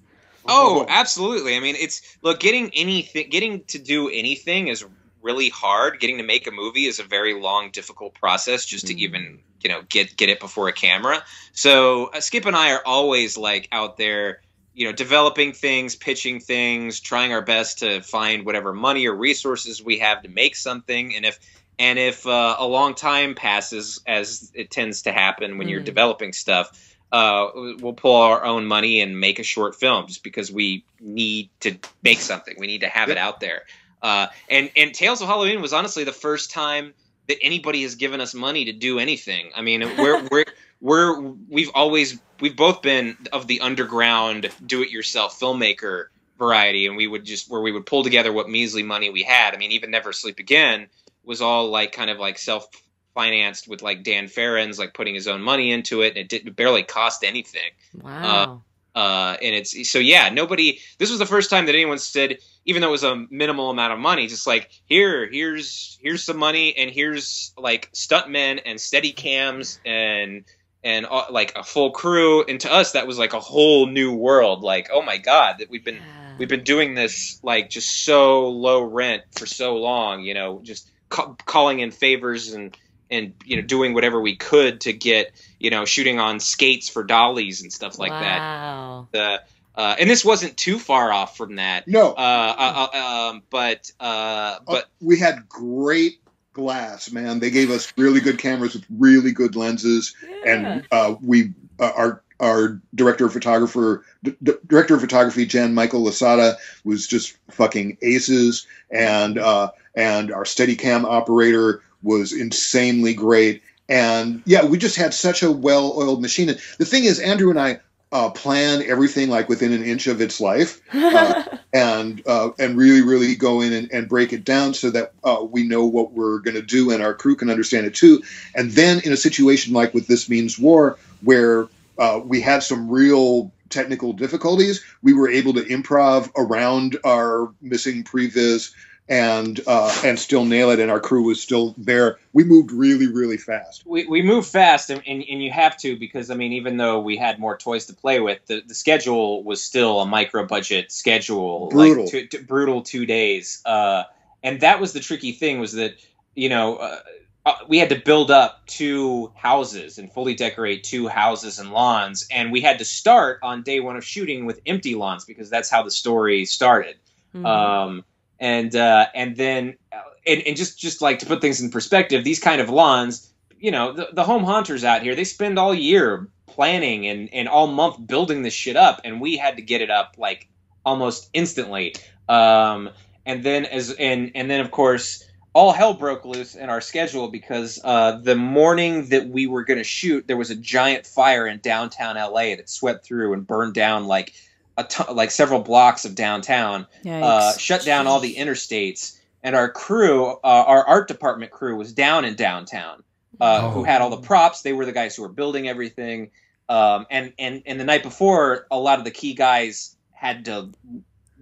Oh, absolutely. I mean, it's look getting anything, getting to do anything is really hard. Getting to make a movie is a very long, difficult process just to even you know get get it before a camera. So uh, Skipp and I are always like out there, you know, developing things, pitching things, trying our best to find whatever money or resources we have to make something. And if and if uh, a long time passes, as it tends to happen when you're Mm. developing stuff, uh, we'll pull our own money and make a short film just because we need to make something. We need to have it out there. Uh, and and Tales of Halloween was honestly the first time that anybody has given us money to do anything. I mean, we're [LAUGHS] we're we're we've always we've both been of the underground do-it-yourself filmmaker variety, and we would just where we would pull together what measly money we had. I mean, even Never Sleep Again was all like kind of like self financed with like Dan Farrands like putting his own money into it, and it didn't barely cost anything. Wow. Uh, and it's so yeah, nobody. This was the first time that anyone said, even though it was a minimal amount of money, just like here, here's here's some money, and here's like stuntmen and steady cams and and uh, like a full crew. And to us, that was like a whole new world. Like, oh my god, that we've been we've been doing this like just so low rent for so long. You know, just ca- calling in favors and and you know doing whatever we could to get you know shooting on skates for dollies and stuff like that. wow. The uh, and this wasn't too far off from that. No, Uh, uh, uh, um, but uh, but Uh, we had great glass, man. They gave us really good cameras with really good lenses, and uh, we uh, our our director of photographer d- d- director of photography Jan Michael Losada was just fucking aces, and uh, and our Steadicam operator was insanely great. And yeah, we just had such a well-oiled machine. And the thing is, Andrew and I uh, plan everything like within an inch of its life [LAUGHS] uh, and uh, and really really go in and, and break it down so that uh, we know what we're going to do and our crew can understand it too. And then in a situation like with this means war, where uh, we had some real technical difficulties, we were able to improv around our missing previs and uh, and still nail it. And our crew was still there. We moved really really fast. we, we move fast and, and, and you have to because I mean even though we had more toys to play with the, the schedule was still a micro budget schedule Brutal. like two, two- brutal two days uh, and that was the tricky thing was that you know uh, uh, we had to build up two houses and fully decorate two houses and lawns and we had to start on day one of shooting with empty lawns because that's how the story started Mhm. um, and uh, and then uh, and, and just just like to put things in perspective, these kind of lawns, you know, the, the home hunters out here, they spend all year planning and and all month building this shit up, and we had to get it up like almost instantly. Um, and then as and and then of course all hell broke loose in our schedule because uh, the morning that we were going to shoot, there was a giant fire in downtown LA that swept through and burned down like a ton, like several blocks of downtown uh, shut down all the interstates, and our crew, uh, our art department crew, was down in downtown. Uh, Oh. Who had all the props? They were the guys who were building everything. Um, and and and the night before, a lot of the key guys had to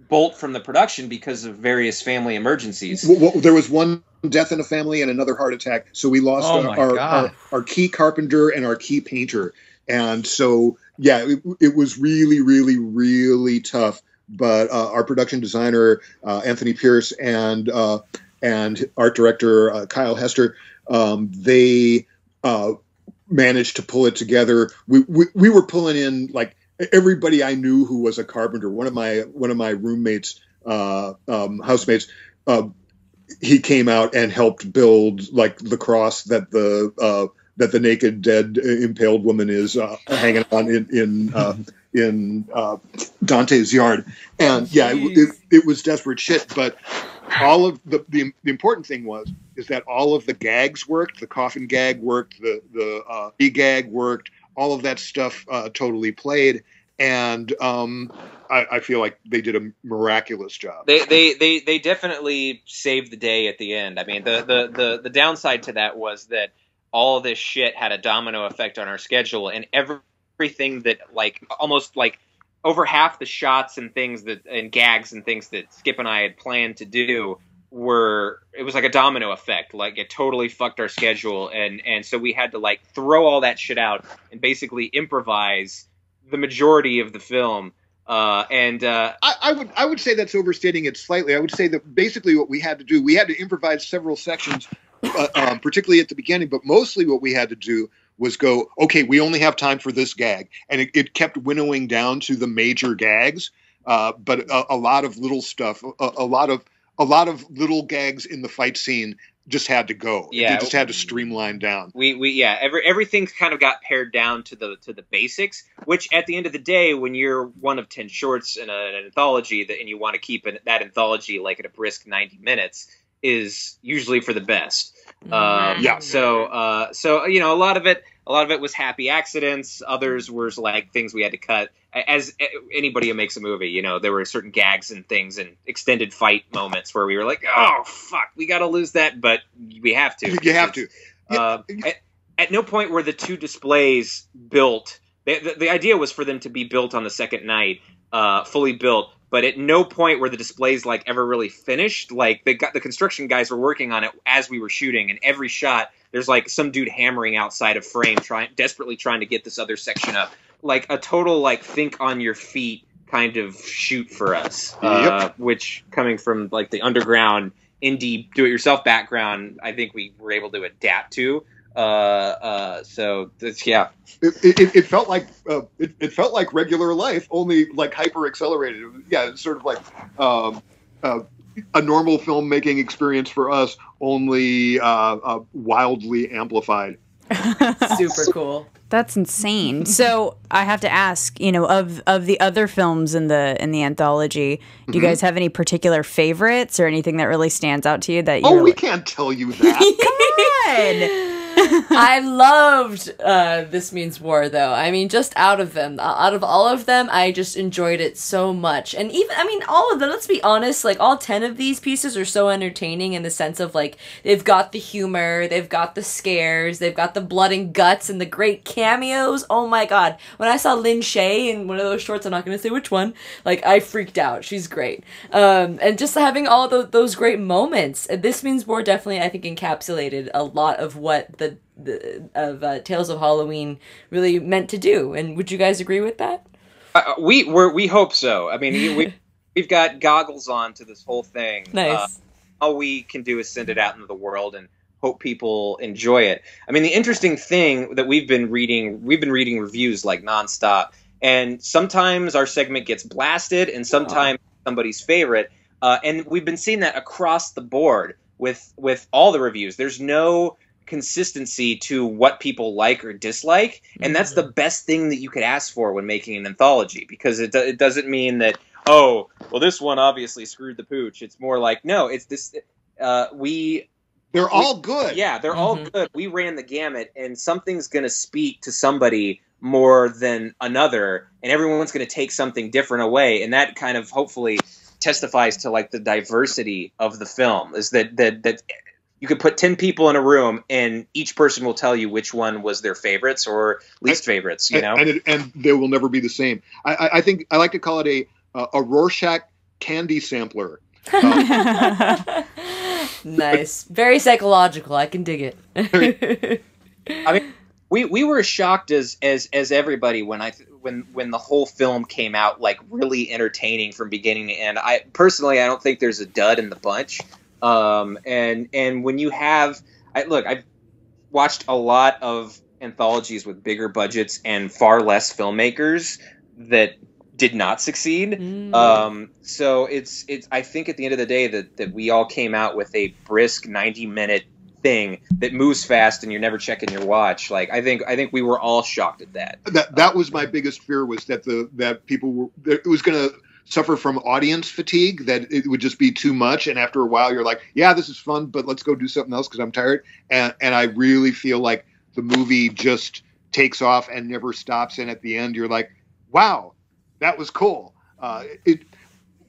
bolt from the production because of various family emergencies. W- w- there was one death in a family and another heart attack, so we lost Oh our, our, our our key carpenter and our key painter, and so yeah, it, it was really, really, really tough. But uh, our production designer uh, Anthony Pierce and uh, and art director uh, Kyle Hester, um, they uh, managed to pull it together. We, we we were pulling in like everybody I knew who was a carpenter. One of my one of my roommates, uh, um, housemates. He came out and helped build like the cross that the uh, that the naked dead uh, impaled woman is uh, hanging on in in uh, [LAUGHS] in uh, Dante's yard. And yeah, it, it, it was desperate shit. But all of the, the the important thing was is that all of the gags worked. The coffin gag worked. The the uh, e gag worked. All of that stuff uh, totally played. And um, I, I feel like they did a miraculous job. they, they, they, they definitely saved the day at the end. I mean, the, the, the, the downside to that was that all this shit had a domino effect on our schedule, and everything that, like, almost like over half the shots and things that, and gags and things that Skipp and I had planned to do were it was like a domino effect like it totally fucked our schedule and and so we had to like throw all that shit out and basically improvise the majority of the film uh and uh I, I would I would say that's overstating it slightly. I would say that basically what we had to do, we had to improvise several sections, uh, um, particularly at the beginning, but mostly what we had to do was go, okay, we only have time for this gag, and it, it kept winnowing down to the major gags, uh, but a, a lot of little stuff, a, a lot of a lot of little gags in the fight scene just had to go. Yeah. they just had to streamline down. we we yeah every everything kind of got pared down to the to the basics which at the end of the day when you're one of 10 shorts in a, an anthology that and you want to keep an, that anthology like at a brisk 90 minutes is usually for the best um, Yeah. so uh so you know a lot of it a lot of it was happy accidents others were like things we had to cut as anybody who makes a movie you know there were certain gags and things and extended fight moments where we were like oh fuck we gotta lose that but we have to You, [LAUGHS] you have to. Yeah, uh, at, at no point were the two displays built they, the, the idea was for them to be built on the second night, uh, fully built. But at no point were the displays like ever really finished. Like they got the construction guys were working on it as we were shooting, and every shot there's like some dude hammering outside of frame, trying desperately trying to get this other section up. Like a total like think on your feet kind of shoot for us. Uh, which coming from like the underground indie do-it-yourself background, I think we were able to adapt to. Uh, uh, so it's yeah, It, it, it felt like uh, it, it felt like regular life, only like hyper accelerated. Yeah, it's sort of like um, uh, a normal filmmaking experience for us, only uh, uh, wildly amplified. [LAUGHS] Super cool. That's insane. so I have to ask, you know, of of the other films in the in the anthology, do you guys have any particular favorites or anything that really stands out to you that you Oh, really we can't tell you that. [LAUGHS] [LAUGHS] I loved uh, This Means War, though. I mean, just out of them, uh, out of all of them, I just enjoyed it so much. And even, I mean, all of them, let's be honest, like, all 10 of these pieces are so entertaining in the sense of, like, they've got the humor, they've got the scares, they've got the blood and guts and the great cameos. Oh my god. When I saw Lin Shay in one of those shorts, I'm not going to say which one, like, I freaked out. She's great. Um, and just having all tho- those great moments. This Means War definitely, I think, encapsulated a lot of what the the, of uh, Tales of Halloween really meant to do. And would you guys agree with that? uh, we we we hope so. I mean, we [LAUGHS] we've got goggles on to this whole thing. Nice. Uh, all we can do is send it out into the world and hope people enjoy it. I mean, the interesting thing that we've been reading, we've been reading reviews like nonstop, and sometimes our segment gets blasted, and sometimes somebody's favorite, uh, and we've been seeing that across the board with with all the reviews. There's no consistency to what people like or dislike, and that's the best thing that you could ask for when making an anthology because it do- it doesn't mean that oh well this one obviously screwed the pooch. It's more like no, it's this. Uh, we They're all good. yeah, they're all Mhm. good. We ran the gamut, and something's going to speak to somebody more than another, and everyone's going to take something different away, and that kind of hopefully testifies to like the diversity of the film. Is that that that you could put ten people in a room, and each person will tell you which one was their favorites or least favorites. You and, know, and, it, and they will never be the same. I, I, I think I like to call it a uh, a Rorschach candy sampler. [LAUGHS] nice. Very psychological. I can dig it. [LAUGHS] I mean, we we were shocked as as as everybody when I when when the whole film came out like really entertaining from beginning to end. I personally I don't think there's a dud in the bunch. Um, and and when you have I look I've watched a lot of anthologies with bigger budgets and far less filmmakers that did not succeed. Mm. Um, so it's it's I think at the end of the day that that we all came out with a brisk 90 minute thing that moves fast and you're never checking your watch. Like I think I think we were all shocked at that. That that was my biggest fear was that the that people were that it was going to suffer from audience fatigue that it would just be too much. And after a while you're like yeah this is fun but let's go do something else because i'm tired. And and i really feel like the movie just takes off and never stops. And at the end you're like wow that was cool. Uh, it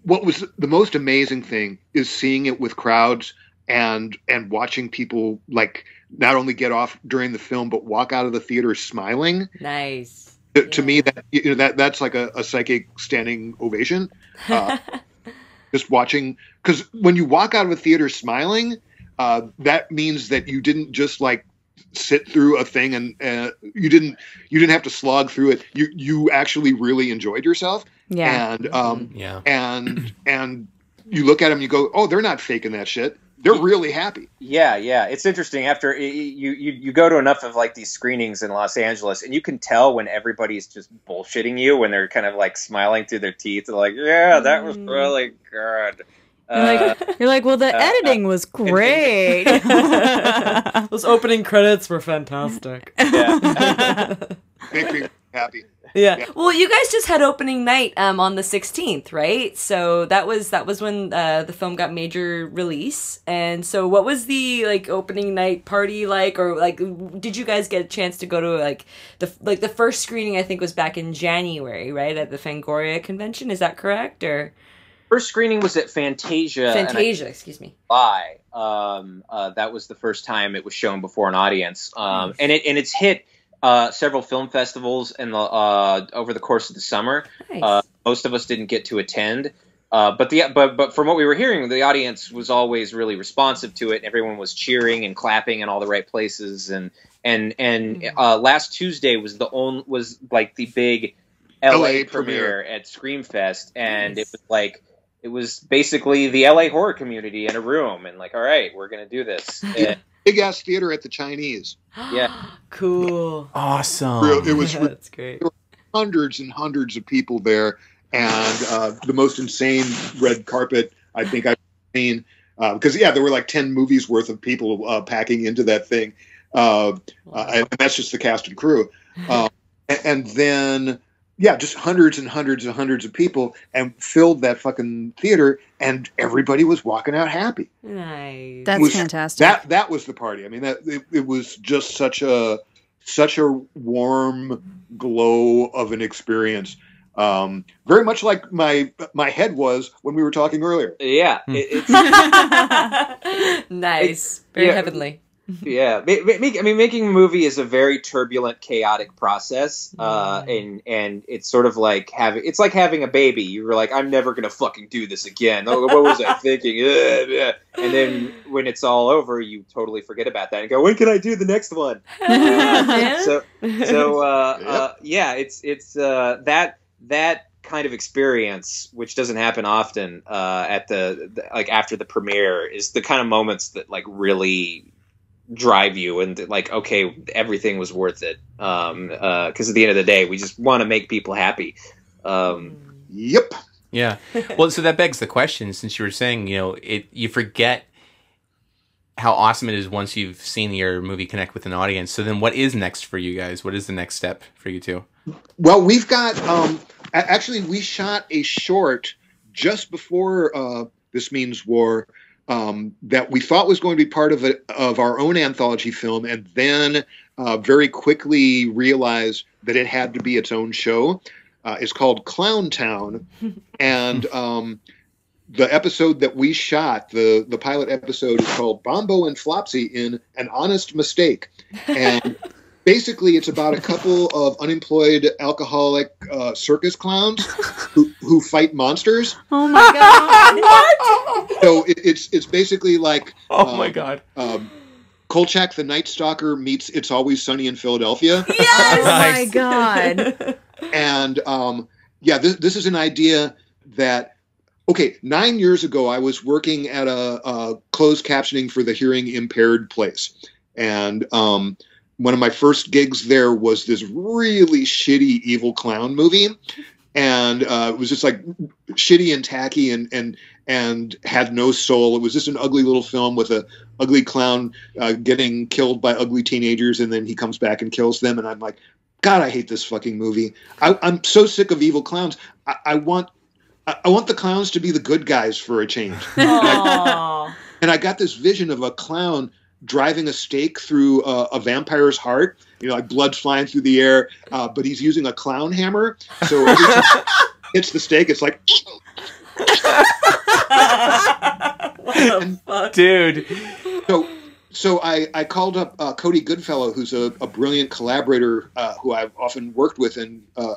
what was the most amazing thing is seeing it with crowds and and watching people like not only get off during the film but walk out of the theater smiling. Nice. To, to me that you know that that's like a, a psychic standing ovation. Uh, [LAUGHS] just watching because when you walk out of a theater smiling uh, that means that you didn't just like sit through a thing and uh, you didn't you didn't have to slog through it. You you actually really enjoyed yourself. Yeah. and um Yeah. and and you look at them you go oh they're not faking that shit they're really happy Yeah, yeah, it's interesting. After y- y- you you you go to enough of like these screenings in Los Angeles, and you can tell when everybody's just bullshitting you when they're kind of like smiling through their teeth. They're like, "Yeah, that was Mm. really good." You're Uh, like, [LAUGHS] you're like, well, the uh, editing was [LAUGHS] great. [LAUGHS] Those opening credits were fantastic. yeah. make me happy [LAUGHS] Yeah. Yeah. Well, you guys just had opening night um, on the 16th, right? So that was that was when uh, the film got major release. And so, what was the like opening night party like, or like, did you guys get a chance to go to like the like the first screening? I think was back in January, right at the Fangoria convention. Is that correct? Or First screening was at Fantasia. and I Fantasia? Excuse me. July. Um, uh, that was the first time it was shown before an audience, um, and it and it's hit uh, several film festivals in the uh, over the course of the summer. Nice. Uh, most of us didn't get to attend, uh, but the but but from what we were hearing, the audience was always really responsive to it. Everyone was cheering and clapping in all the right places, and and and uh, last Tuesday was the only was like the big LA, LA premiere, premiere. at Screamfest, and Nice. it was like it was basically the LA horror community in a room, and like, all right, we're gonna do this. [LAUGHS] And, Big ass theater at the Chinese. yeah. [GASPS] cool. Awesome. Real- it was [LAUGHS] That's great. hundreds and hundreds of people there, and uh, the most insane red carpet I think I've seen. Because yeah, there were like ten movies worth of people uh, packing into that thing, uh, uh, and that's just the cast and crew. Uh, and, and then yeah, just hundreds and hundreds and hundreds of people, and filled that fucking theater, and everybody was walking out happy. Nice. That's was- fantastic. That that was the party. I mean, that it, it was just such a such a warm glow of an experience. Um, very much like my my head was when we were talking earlier. Yeah, it, it's [LAUGHS] [LAUGHS] nice. Very yeah. heavenly. [LAUGHS] yeah. Ma- ma- make, I mean, making a movie is a very turbulent, chaotic process, uh, and and it's sort of like having it's like having a baby. You're like, I'm never gonna fucking do this again. Oh, what was I thinking? [LAUGHS] Ugh, ugh. and then when it's all over, you totally forget about that and go, when can I do the next one? [LAUGHS] yeah, so so uh, Yep. uh, yeah, it's it's uh, that that kind of experience, which doesn't happen often uh, at the, the like after the premiere, is the kind of moments that like really drive you and like okay, everything was worth it. Um, uh, because at the end of the day, we just want to make people happy. Um, Yep. Yeah. [LAUGHS] Well, so that begs the question since you were saying, you know, it you forget how awesome it is once you've seen your movie connect with an audience. So then what is next for you guys? What is the next step for you two? Well, we've got um, actually we shot a short just before uh, this means war um, that we thought was going to be part of a, of our own anthology film, and then uh, very quickly realized that it had to be its own show. Uh, it's called Clown Town, [LAUGHS] and um, the episode that we shot, the the pilot episode, is called Bombo and Flopsy in an Honest Mistake, and [LAUGHS] basically it's about a couple [LAUGHS] of unemployed alcoholic uh, circus clowns who, who fight monsters. oh my god. [LAUGHS] So it, it's it's basically like Oh Um, my god. um, Kolchak the Night Stalker meets It's Always Sunny in Philadelphia. [LAUGHS] oh my god. and um, yeah, this, this is an idea that okay. Nine years ago, I was working at a, a closed captioning for the hearing impaired place, and um, one of my first gigs there was this really shitty evil clown movie, and uh, it was just like shitty and tacky and and and had no soul. It was just an ugly little film with a ugly clown uh, getting killed by ugly teenagers, and then he comes back and kills them, and I'm like. God, I hate this fucking movie. I, I'm so sick of evil clowns. I, I want, I, I want the clowns to be the good guys for a change. [LAUGHS] And I got this vision of a clown driving a stake through a, a vampire's heart. You know, like blood flying through the air, uh, but he's using a clown hammer. So every time [LAUGHS] it hits the stake, it's like. what the fuck? Dude. So, so I, I called up uh, Cody Goodfellow, who's a, a brilliant collaborator uh, who I've often worked with, and uh,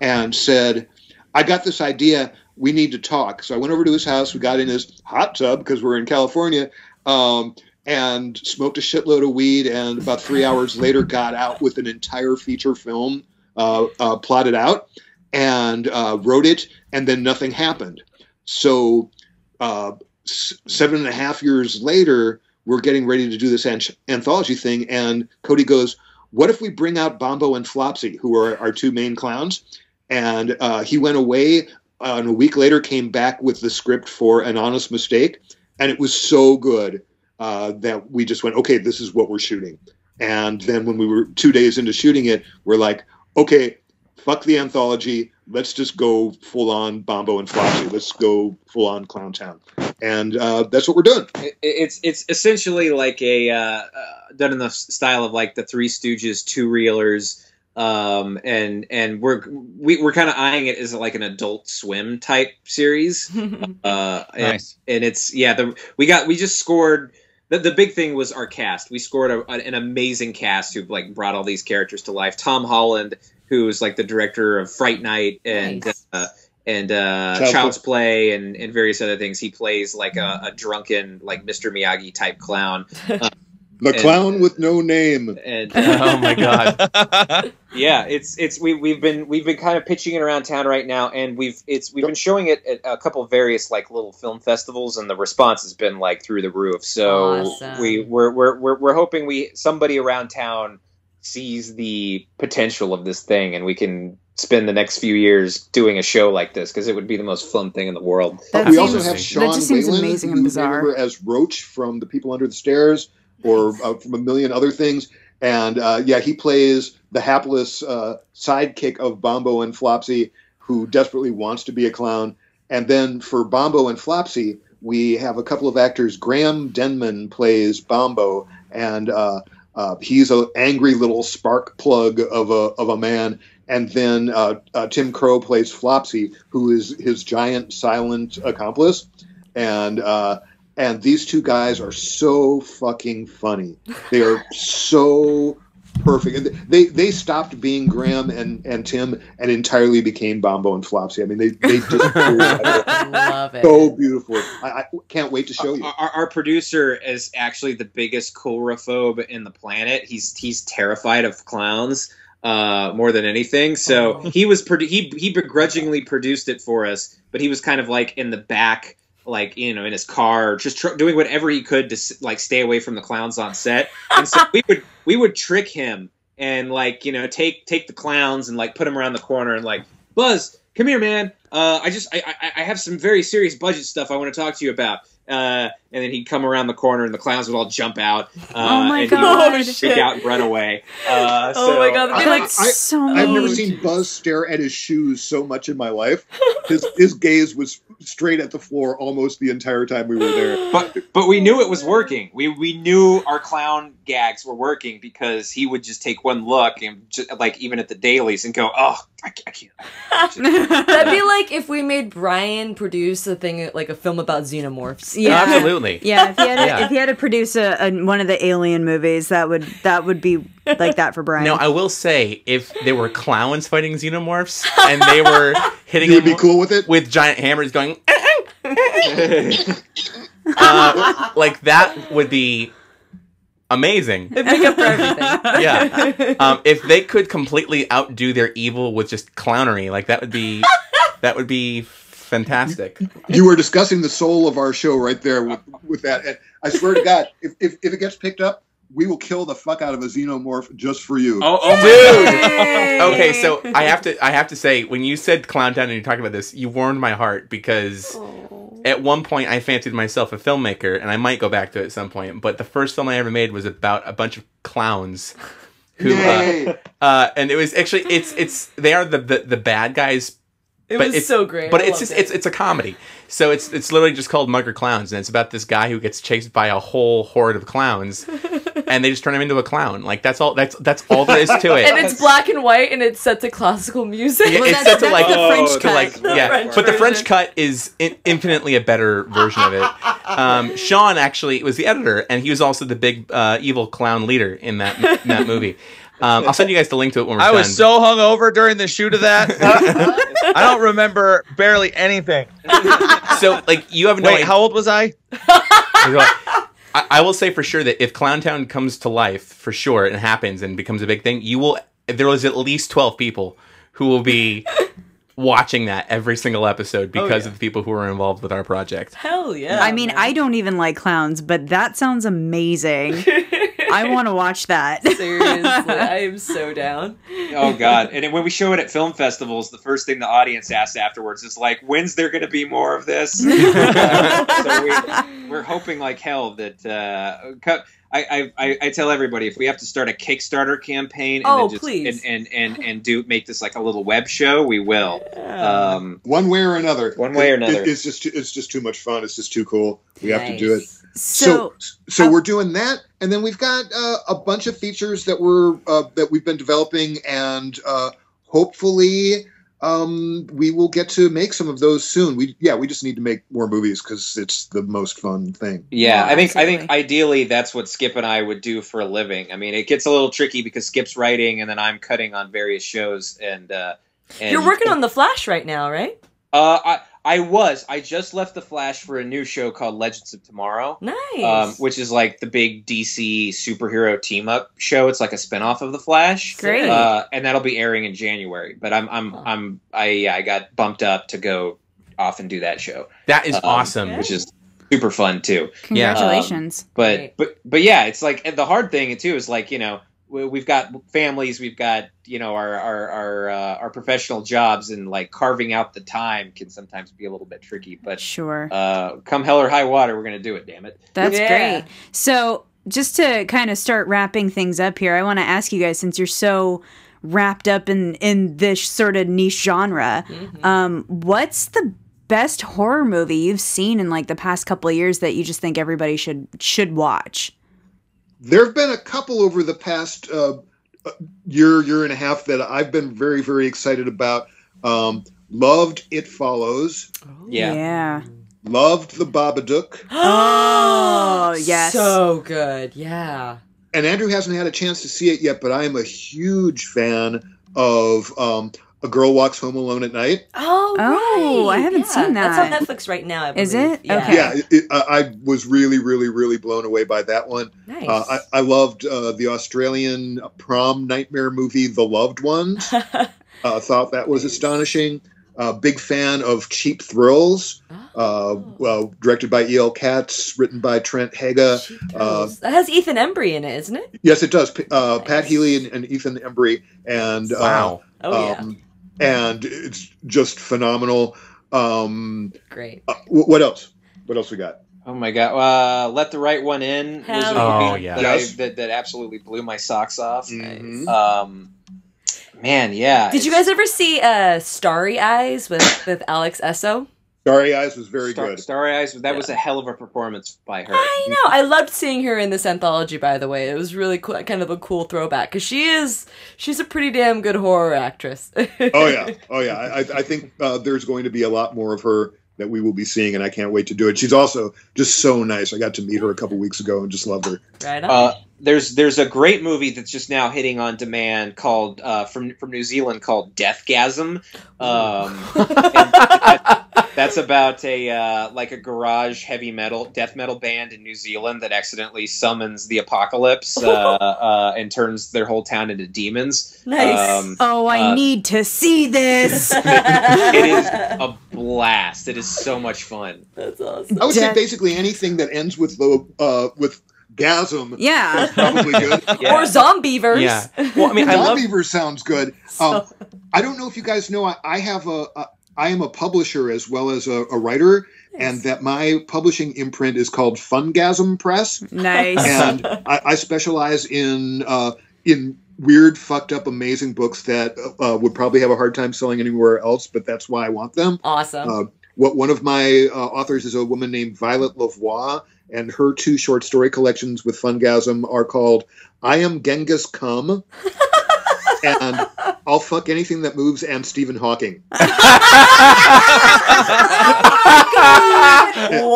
and said, I got this idea. We need to talk. So I went over to his house. We got in his hot tub because we're in California, um, and smoked a shitload of weed. And about three hours later, got out with an entire feature film uh, uh, plotted out and uh, wrote it. And then nothing happened. So uh, s- seven and a half years later, we're getting ready to do this an- anthology thing, and Cody goes, "What if we bring out Bombo and Flopsy, who are our two main clowns?" And uh, he went away, uh, and a week later came back with the script for An Honest Mistake, and it was so good uh, that we just went, "Okay, this is what we're shooting." And then when we were two days into shooting it, we're like, "Okay, fuck the anthology. Let's just go full on Bombo and Flopsy. Let's go full on Clown Town." And uh, that's what we're doing. it's it's essentially like a uh, uh, done in the style of like the Three Stooges, two reelers, um, and and we're we, we're kind of eyeing it as like an Adult Swim type series. [LAUGHS] Uh, and, Nice. and it's yeah, the we got we just scored the, the big thing was our cast. We scored a, an amazing cast who like brought all these characters to life. Tom Holland, who's like the director of Fright Night and Nice. uh, and uh, Child's Child's, Play and, and various other things. He plays like a, a drunken like Mr. Miyagi type clown. [LAUGHS] The And- clown with no name. And uh, [LAUGHS] oh my god. [LAUGHS] yeah, it's it's we we've been we've been kind of pitching it around town right now, and we've it's we've been showing it at a couple of various like little film festivals, and the response has been like through the roof. So Awesome. we we're, we're we're we're hoping we somebody around town sees the potential of this thing, and we can spend the next few years doing a show like this because it would be the most fun thing in the world. That we seems- also have that Sean just seems Whalen, amazing who and bizarre. remember as Roach from The People Under the Stairs, or uh, from a million other things. And uh, yeah, he plays the hapless uh, sidekick of Bombo and Flopsy, who desperately wants to be a clown. And then for Bombo and Flopsy, we have a couple of actors. Graham Denman plays Bombo, and uh, uh, he's an angry little spark plug of a of a man. And then uh, uh, Tim Crow plays Flopsy, who is his giant silent accomplice. And uh, and these two guys are so fucking funny. They are so perfect. And they they stopped being Graham and, and Tim and entirely became Bombo and Flopsy. I mean, they they just [LAUGHS] Love it. so beautiful. I, I can't wait to show you. Our, our producer is actually the biggest coulrophobe in the planet. He's he's terrified of clowns uh, more than anything. So Oh. he was produ- he he begrudgingly produced it for us, but he was kind of like in the back, like you know, in his car, just tr- doing whatever he could to like stay away from the clowns on set. And so we would we would trick him and like you know take take the clowns and like put them around the corner and like Buzz, come here, man. Uh, I just I, I I have some very serious budget stuff I want to talk to you about. Uh, and then he'd come around the corner and the clowns would all jump out. [LAUGHS] Uh, Oh my and he would Oh, freak out and run away. Uh, Oh so- my god, that'd be like I- so I've never seen Buzz stare at his shoes so much in my life. [LAUGHS] His his gaze was straight at the floor almost the entire time we were there. but but we knew it was working. We we knew our clown gags were working because he would just take one look and just, like even at the dailies and go, oh, I, ca- I can't. [LAUGHS] That'd be like if we made Brian produce a thing like a film about xenomorphs. Yeah. Absolutely. [LAUGHS] Yeah, if he had to, Yeah. if he had to produce a, a one of the alien movies, that would that would be like that for Brian. No, I will say, if there were clowns fighting xenomorphs and they were [LAUGHS] hitting You would be cool with it? with giant hammers going, [LAUGHS] uh, like that would be amazing. It'd make up for everything. Yeah. Um, if they could completely outdo their evil with just clownery, like that would be that would be fantastic. You were discussing the soul of our show right there with, with that. And I swear to God, if, if, if it gets picked up, we will kill the fuck out of a xenomorph just for you. oh, oh Dude. Okay, so I have to I have to say when you said Clown Town and you're talking about this, you warmed my heart because at one point I fancied myself a filmmaker and I might go back to it at some point, but the first film I ever made was about a bunch of clowns who uh, uh and it was actually it's it's they are the the, the bad guys It but was it's so great. But I it's just it. it's it's a comedy. So it's it's literally just called Mugger Clowns, and it's about this guy who gets chased by a whole horde of clowns, [LAUGHS] and they just turn him into a clown. Like that's all. That's that's all there is to it. and it's black and white and it's set to classical music. Yeah, Well, it's set to like the French to cut. like The yeah, French but the French cut is in, infinitely a better version of it. Um, Sean actually was the editor, and he was also the big uh, evil clown leader in that in that movie. Um, I'll send you guys the link to it when we're I done. was so hungover during the shoot of that. [LAUGHS] I don't remember barely anything. so like you have no Wait, idea. how old was I? I, I will say for sure that if Clowntown comes to life, for sure, and happens and becomes a big thing, you will. There was at least twelve people who will be watching that every single episode because yeah. of the people who are involved with our project. Hell yeah. I mean, man. I don't even like clowns, but that sounds amazing. [LAUGHS] I want to watch that. [LAUGHS] Seriously, I am [LAUGHS] so down. Oh god! And when we show it at film festivals, the first thing the audience asks afterwards is like, "When's there going to be more of this?" [LAUGHS] So we, we're hoping like hell that. Uh, co- I, I, I- I tell everybody if we have to start a Kickstarter campaign and Oh, just please. and, and, and, and do make this like a little web show, we will. Um, One way or another. One way or It- it- another. it's just too, it's just too much fun. It's just too cool. We have to do it. So, So so uh, we're doing that, and then we've got uh, a bunch of features that we're uh, that we've been developing, and uh, hopefully um, we will get to make some of those soon. We yeah, we just need to make more movies because it's the most fun thing. Yeah, Yeah, I think I think ideally that's what Skipp and I would do for a living. I mean, it gets a little tricky because Skipp's writing and then I'm cutting on various shows and. Uh, and You're working on the Flash right now, right? Uh, I I was. I just left the Flash for a new show called Legends of Tomorrow. Nice. Um, which is like the big DC superhero team up show. It's like a spinoff of the Flash. Great. Uh, and that'll be airing in January. But I'm I'm Huh. I'm I yeah, I got bumped up to go off and do that show, That is Um, awesome. which is super fun too. Congratulations. But Right. but but yeah, it's like and the hard thing too is like you know we- we've got families, we've got you know our our our, uh, our professional jobs, and like carving out the time can sometimes be a little bit tricky. But sure. uh, come hell or high water, we're gonna do it. Damn it! That's Yeah. great. So, just to kind of start wrapping things up here, I want to ask you guys since you're so wrapped up in in this sort of niche genre, Mm-hmm. um, what's the best horror movie you've seen in like the past couple of years that you just think everybody should should watch? There have been a couple over the past uh, year, year and a half that I've been very, very excited about. Um, loved It Follows. Yeah. Yeah. Loved The Babadook. [GASPS] [GASPS] Oh, yes. So good. Yeah. And Andrew hasn't had a chance to see it yet, but I am a huge fan of um, A Girl Walks Home Alone at Night. Oh, Oh, right. I haven't Yeah. seen that. That's on Netflix right now. I Is it? Yeah. Okay. Yeah, it, it, I I was really, really, really blown away by that one. Nice. Uh, I, I loved uh, the Australian prom nightmare movie, The Loved Ones. [LAUGHS] uh, thought that was astonishing. Uh, big fan of Cheap Thrills, uh, Oh. directed by E.L. Katz, written by Trent Haaga. Cheap uh, Thrills. that has Ethan Embry in it, isn't it? Yes, it does. Uh, Nice. Pat Healy and, and Ethan Embry, and uh, wow. Oh yeah. And it's just phenomenal. Um, Great. uh, what else? What else we got? Oh my god! Uh, Let the Right One In was a movie. Oh, yeah. that, I, that that absolutely blew my socks off. Mhm. Um, man, yeah. Did you guys ever see uh, Starry Eyes with with Alex Essoe? Starry Eyes was very Star- good. Starry Eyes? That was a hell of a performance by her. I know. I loved seeing her in this anthology. By the way, it was really cool, kind of a cool throwback because she is she's a pretty damn good horror actress. oh yeah, [LAUGHS] oh yeah. I, I think uh, there's going to be a lot more of her that we will be seeing, and I can't wait to do it. She's also just so nice. I got to meet her a couple weeks ago and just loved her. right on. Uh, there's there's a great movie that's just now hitting on demand called uh, from from New Zealand called Deathgasm. Um, [LAUGHS] and that- that's about a uh, like a garage heavy metal death metal band in New Zealand that accidentally summons the apocalypse [LAUGHS] uh, uh, and turns their whole town into demons. Nice. Um, Oh, I Uh, need to see this. [LAUGHS] it is a blast. It is so much fun. That's awesome. I would say basically anything that ends with the uh, with gasm yeah. probably good. [LAUGHS] Yeah. Or Zombeavers. Yeah. Well, I mean, I love. Sounds good. Um, I don't know if you guys know. I, I have a, a. I am a publisher as well as a, a writer, and that my publishing imprint is called Fungasm Press, Nice. [LAUGHS] and I, I specialize in uh, in weird, fucked up, amazing books that uh, would probably have a hard time selling anywhere else, but that's why I want them. Awesome. Uh, what one of my uh, authors is a woman named Violet LeVoit, and her two short story collections with Fungasm are called "I Am Genghis Come" [LAUGHS] and "I'll Fuck Anything That Moves" and Stephen Hawking. [LAUGHS] oh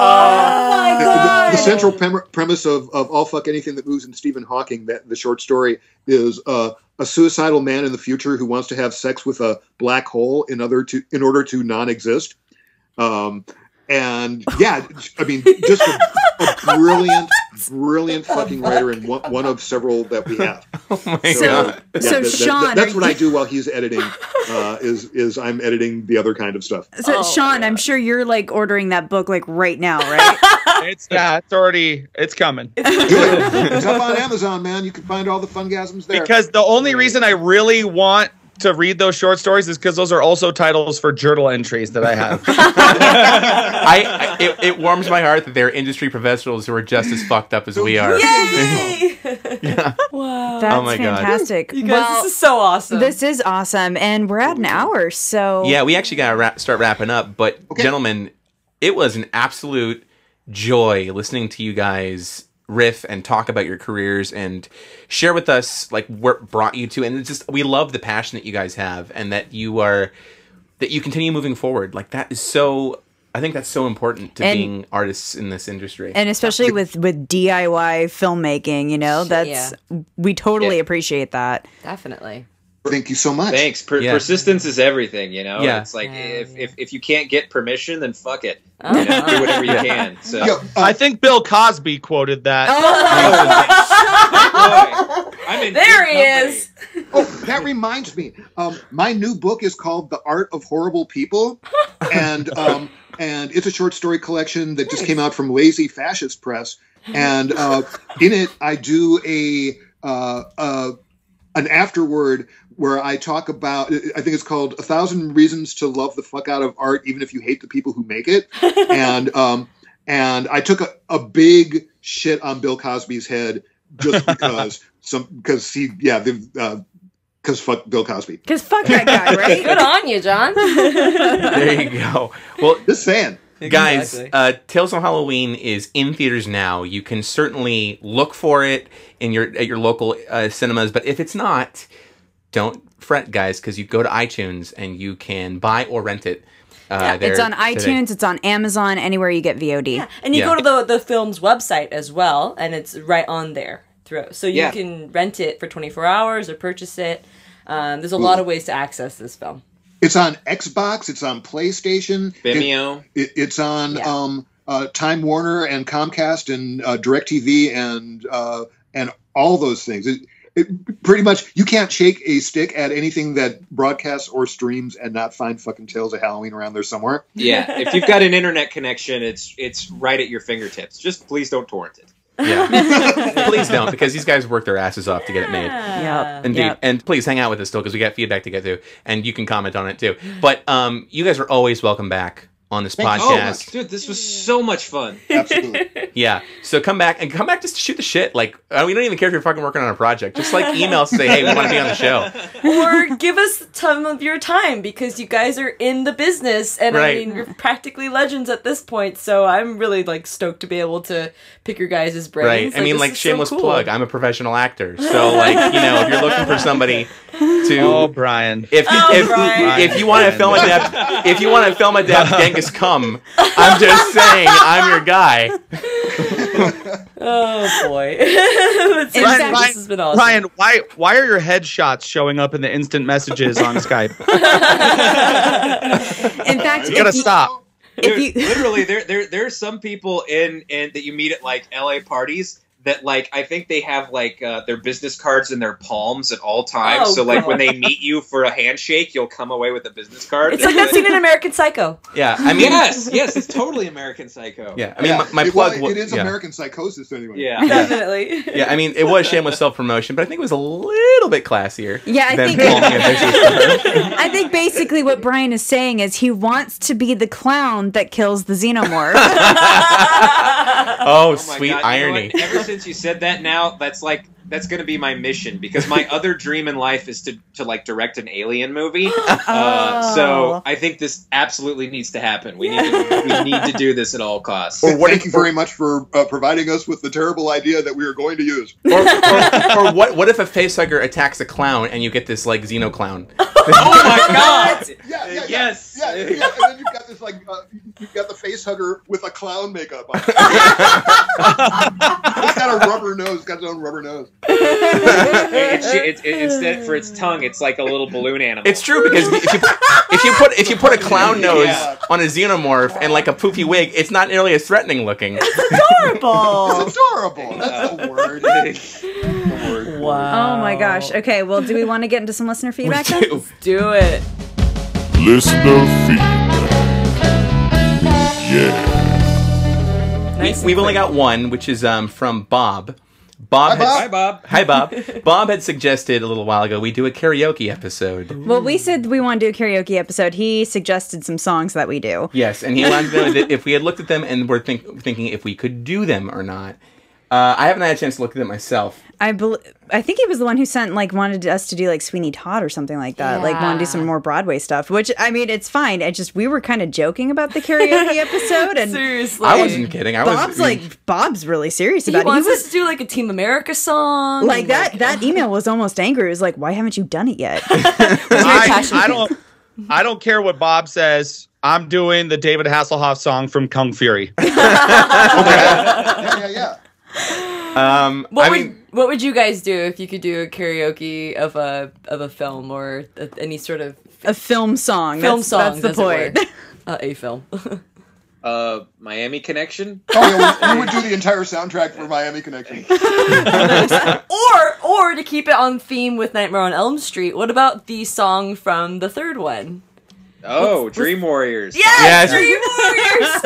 my The- [LAUGHS] god. The, the central prem- premise of, of "I'll Fuck Anything That Moves" and Stephen Hawking, that the short story is uh, a suicidal man in the future who wants to have sex with a black hole in other to in order to non-exist. Um, and yeah, I mean, just a, a brilliant, brilliant fucking writer, and one, one of several that we have. Oh my So- god. Yeah, So, that- that- Sean, that's are what I do while he's editing. Uh, is is I'm editing the other kind of stuff. So, Oh, Sean, I'm sure you're like ordering that book like right now, right? [LAUGHS] It's yeah, it's already it's coming. It's up on Amazon, man. You can find all the fungasms there. Because the only reason I really want to read those short stories is because those are also titles for journal entries that I have. [LAUGHS] I, I it, it warms my heart that there are industry professionals who are just as fucked up as we are. Yay! [LAUGHS] Yeah. wow. That's Oh my God. fantastic. you guys, well, this is so awesome. this is awesome, and we're at an hour, so Yeah, we actually gotta wrap, start wrapping up. But Okay. gentlemen, it was an absolute joy listening to you guys riff and talk about your careers and share with us like what brought you to. And it's just we love the passion that you guys have and that you are that you continue moving forward. Like that is so. I think that's so important to And- being artists in this industry. and especially with with DIY filmmaking, you know, that's Yeah. we totally Yeah. appreciate that. Definitely. Thank you so much. Thanks. Per- Yeah. Persistence is everything, you know. Yeah. It's like if, if if you can't get permission, then fuck it. [LAUGHS] Oh, You know, do whatever you Yeah. can. So Yo, uh, I think Bill Cosby quoted that. Boy, [LAUGHS] I'm in There he company. is. oh, that reminds me. Um, my new book is called The Art of Horrible People, and um, and it's a short story collection that just came out from Lazy Fascist Press. And uh, in it, I do a uh, uh, an afterword where I talk about. I think it's called "A Thousand Reasons to Love the Fuck Out of Art, Even if You Hate the People Who Make It." [LAUGHS] and um, and I took a, a big shit on Bill Cosby's head just [LAUGHS] because some because he yeah because fuck Bill Cosby. Because fuck that guy, [LAUGHS] right? Good on you, John. there you go. Well, This fan. guys, Exactly. uh, Tales of Halloween is in theaters now. You can certainly look for it in your at your local uh, cinemas, but if it's not, don't fret, guys, because you go to iTunes and you can buy or rent it. Uh, there It's on today. iTunes, it's on Amazon, anywhere you get VOD. Yeah, and you Yeah. go to the the film's website as well, and it's right on there. Through, so you Yeah. can rent it for 24 hours or purchase it. Um, there's a lot of ways to access this film. It's on Xbox. It's on PlayStation. It- Vimeo. It, it's on Yeah. um, uh, Time Warner and Comcast and uh, Directv and uh, and all those things. It, it, pretty much, you can't shake a stick at anything that broadcasts or streams and not find fucking Tales of Halloween around there somewhere. Yeah, [LAUGHS] if you've got an internet connection, it's it's right at your fingertips. Just please don't torrent it. Yeah. [LAUGHS] please don't, because these guys work their asses off to get it made. Yep. Indeed, Yep. and please hang out with us still because we got feedback to get to, and you can comment on it too. But um, you guys are always welcome back on this Thank you. Oh, podcast. dude, this was so much fun. [LAUGHS] Absolutely. Yeah, so come back and come back just to shoot the shit. Like we don't even care if you're fucking working on a project. Just like email us say, hey, we want to be on the show. [LAUGHS] or give us some of your time because you guys are in the business and Right. I mean you're practically legends at this point so I'm really like stoked to be able to pick your guys' brains Right? I mean, like is so shameless cool. plug. I'm a professional actor, so like you know, if you're looking for somebody to Oh, Brian. If you, Oh, if, Brian. if you want to film adapt, if you want to film adapt [LAUGHS] Genghis Cum, I'm just saying I'm your guy. [LAUGHS] oh boy [LAUGHS] It's- In this has been awesome Ryan, why why are your headshots showing up in the instant messages on Skype? [LAUGHS] In fact, You gotta if you, stop. if Dude, you literally, there there there are some people in in that you meet at like LA parties that like I think they have like uh, their business cards in their palms at all times. Oh, so like God. when they meet you for a handshake, you'll come away with a business card. it's like that scene in American Psycho [LAUGHS] Yeah, I mean, yes, yes, it's totally American Psycho. yeah, I mean, Yeah, my, my it, plug. well, it is yeah. American Psychosis anyway. yeah. [LAUGHS] definitely Yeah, I mean, it was shameless self promotion, but I think it was a little bit classier. Yeah, I than think- it. [LAUGHS] I think basically what Brian is saying is he wants to be the clown that kills the xenomorph. oh, Oh sweet God, you know irony. what? Ever since you said that, now that's like that's going to be my mission because my [LAUGHS] other dream in life is to to like direct an alien movie. [GASPS] Uh, so Oh. I think this absolutely needs to happen. We need to, we need to do this at all costs. Well, thank you very much for uh, providing us with the terrible idea that we are going to use. Or, or, or what? What if a facehugger attacks a clown and you get this like xeno clown? [LAUGHS] Oh my god! Yeah, yeah, yeah, Yes. yeah, yeah, and then you've got this like uh, you've got the face hugger with a clown makeup on. [LAUGHS] it's got a rubber nose. It's got its own rubber nose. It- it- it- instead for its tongue, it's like a little balloon animal. It's true because if you if you put if you put a clown nose Yeah. on a xenomorph and like a poofy wig, it's not nearly as threatening looking. It's adorable. It's adorable. That's the word. [LAUGHS] The word. wow Oh my gosh. Okay, well, do we want to get into some listener feedback then? Ew. do it Listener feedback. Yeah. We, Nice and we've only got one, which is um, from Bob. Bob, Hi, had- Bob. Hi, Bob. [LAUGHS] Hi, Bob. [LAUGHS] Bob had suggested a little while ago we do a karaoke episode. Well, we said we want to do a karaoke episode. He suggested some songs that we do. Yes, and he wanted to know if we had looked at them and were think, thinking if we could do them or not. Uh, I haven't had a chance to look at it myself. I bel I think he was the one who sent like wanted us to do like Sweeney Todd or something like that. Like want to do some more Broadway stuff. Which I mean, it's fine. It just we were kind of joking about the karaoke [LAUGHS] episode, and seriously I wasn't kidding. I Bob's was like Bob's really serious he about it. wants He us to do like a Team America song like and, that. That [LAUGHS] email was almost angry. It was like, why haven't you done it yet? [LAUGHS] I. I don't. I don't care what Bob says. I'm doing the David Hasselhoff song from Kung Fury. yeah, yeah, yeah. Um, What I would mean, what would you guys do if you could do a karaoke of a of a film or a, any sort of A film song. film that's, song? That's the as it were? point. [LAUGHS] Uh, a film. [LAUGHS] Uh, Miami Connection. Oh, yeah, we, we would do the entire soundtrack for Miami Connection. [LAUGHS] or or to keep it on theme with Nightmare on Elm Street, what about the song from the third one? Oh, Dream Warriors. Yes. Dream Warriors.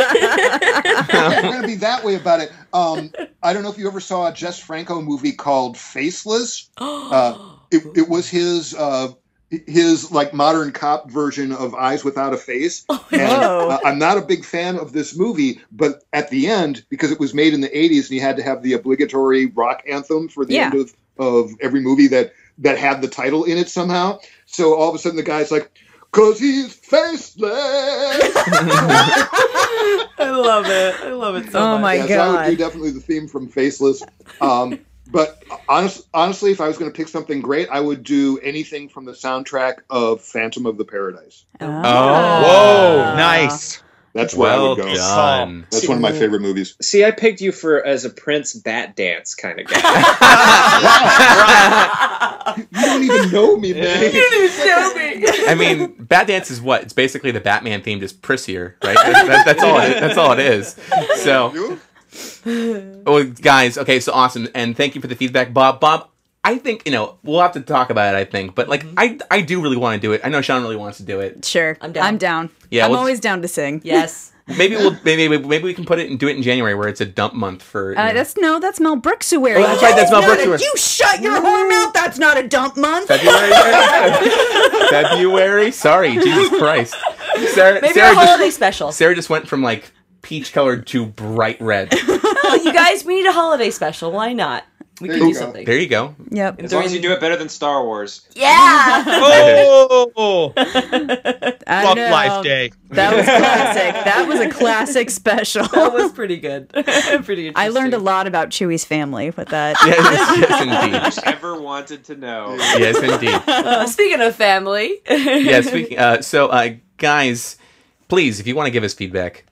I'm going to be that way about it. Um, I don't know if you ever saw a Jess Franco movie called Faceless. [GASPS] Uh, it, it was his uh, his like modern cop version of Eyes Without a Face. and uh, I'm not a big fan of this movie, but at the end, because it was made in the 80s and you had to have the obligatory rock anthem for the Yeah. end of, of every movie that that had the title in it somehow. So all of a sudden the guy's like, "Cause he's faceless." [LAUGHS] I love it. I love it so Oh much. my yeah, so I would do definitely the theme from Faceless. Um, but honest, honestly, if I was going to pick something great, I would do anything from the soundtrack of Phantom of the Paradise. Oh. Whoa, nice. That's where I would go. done. That's one of my favorite movies. See, I picked you for as a Prince bat dance kind of guy. [LAUGHS] [LAUGHS] You don't even know me, [LAUGHS] man. You didn't know me. I mean, Bat Dance is what? It's basically the Batman theme, just prissier, right? That- that- that's all. It, that's all it is. So, oh, guys, okay, so awesome, and thank you for the feedback, Bob. Bob, I think you know we'll have to talk about it. I think, but like, mm-hmm. I I do really want to do it. I know Sean really wants to do it. Sure. I'm down. I'm down. Yeah, I'm we'll- always down to sing. Yes. [LAUGHS] Maybe we'll maybe maybe we can put it and do it in January where it's a dump month for. Uh, that's no, that's Mel Brooks who wear. Oh, that's right, that's Mel Brooks who wear- You shut your whore mouth. That's not a dump month. February. [LAUGHS] [LAUGHS] February. Sorry, Jesus Christ. Sarah, Maybe Sarah a holiday just, special. Sarah just went from like peach colored to bright red. Oh, you guys, we need a holiday special. Why not? We There can you do go. something. There you go. Yep. As long as you do it better than Star Wars. Yeah. Oh, [LAUGHS] I fuck know. Life Day. That was classic. [LAUGHS] That was a classic special. that was pretty good. [LAUGHS] pretty interesting. I learned a lot about Chewie's family with that. Yes, yes, indeed. Ever wanted to know? Yes, indeed. Uh, speaking of family. Yeah. Speaking. Uh, so, uh, guys, please, if you want to give us feedback,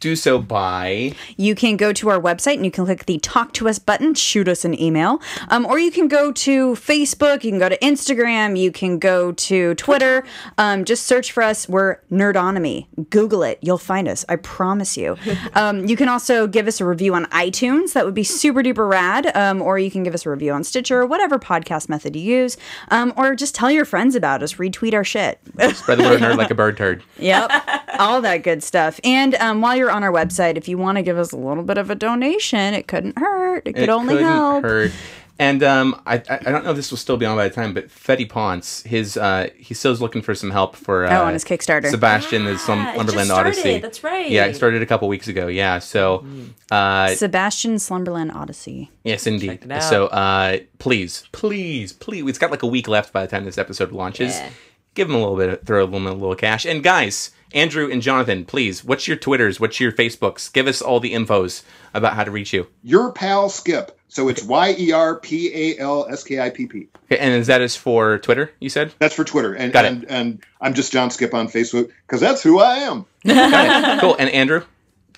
do so by You can go to our website and you can click the Talk to Us button, shoot us an email. Um, or you can go to Facebook, you can go to Instagram, you can go to Twitter. Um, just search for us. We're Nerdonomy. Google it. You'll find us. I promise you. [LAUGHS] Um, you can also give us a review on iTunes. That would be super duper rad. Um, or you can give us a review on Stitcher, whatever podcast method you use. Um, or just tell your friends about us. Retweet our shit. spread the word nerd like a [LAUGHS] bird turd. Yep. All that good stuff. And um, while you're on our website, if you want to give us a little bit of a donation, it couldn't hurt. It could it only couldn't help. hurt. And um, I, I I don't know if this will still be on by the time, but Fetty Ponce, his uh, he still is looking for some help for uh, Oh, on his Kickstarter. Sebastian is Yeah, some it just Odyssey. That's right. Yeah, it started a couple weeks ago. Yeah, so uh, Sebastian Slumberland Odyssey. yes, indeed. it out. So uh, please, please, please, it's got like a week left by the time this episode launches. Yeah. Give him a little bit, of, throw them a little cash. And guys, Andrew and Jonathan, please, what's your Twitters? What's your Facebooks? Give us all the infos about how to reach you. Your pal Skipp. So it's Y E R P A L S K I P P. And is that is for Twitter? You said. That's for Twitter, and Got it. and, and I'm just John Skipp on Facebook because that's who I am. [LAUGHS] Got it. Cool. And Andrew.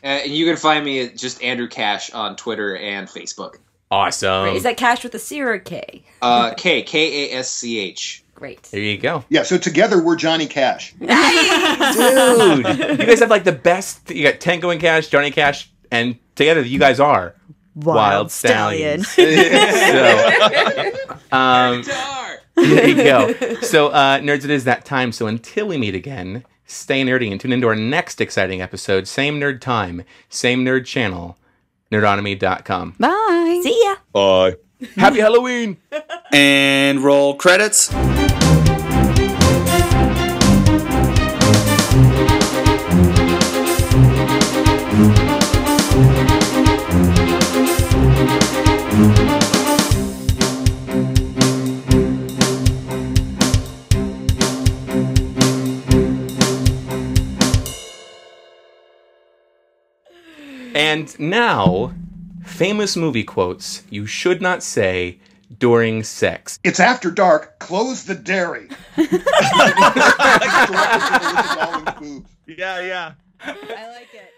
Uh, and you can find me at just Andrew Kasch on Twitter and Facebook. Awesome. Is that cash with a C or a K? Uh, K K A S C H. Great. There you go. Yeah. So together we're Johnny Cash. [LAUGHS] Dude, you guys have like the best. You got Tango and Cash, Johnny Cash, and together you guys are Wyld, Stallyns. [LAUGHS] so, [LAUGHS] um, there you go. So, uh, nerds, it is that time. So, until we meet again, stay nerdy and tune into our next exciting episode. Same nerd time, same nerd channel, nerdonomy.com. Bye. See ya. Bye. Happy Halloween! And roll credits. And now, famous movie quotes you should not say during sex. It's after dark. Close the dairy. [LAUGHS] [LAUGHS] Yeah, yeah. I like it.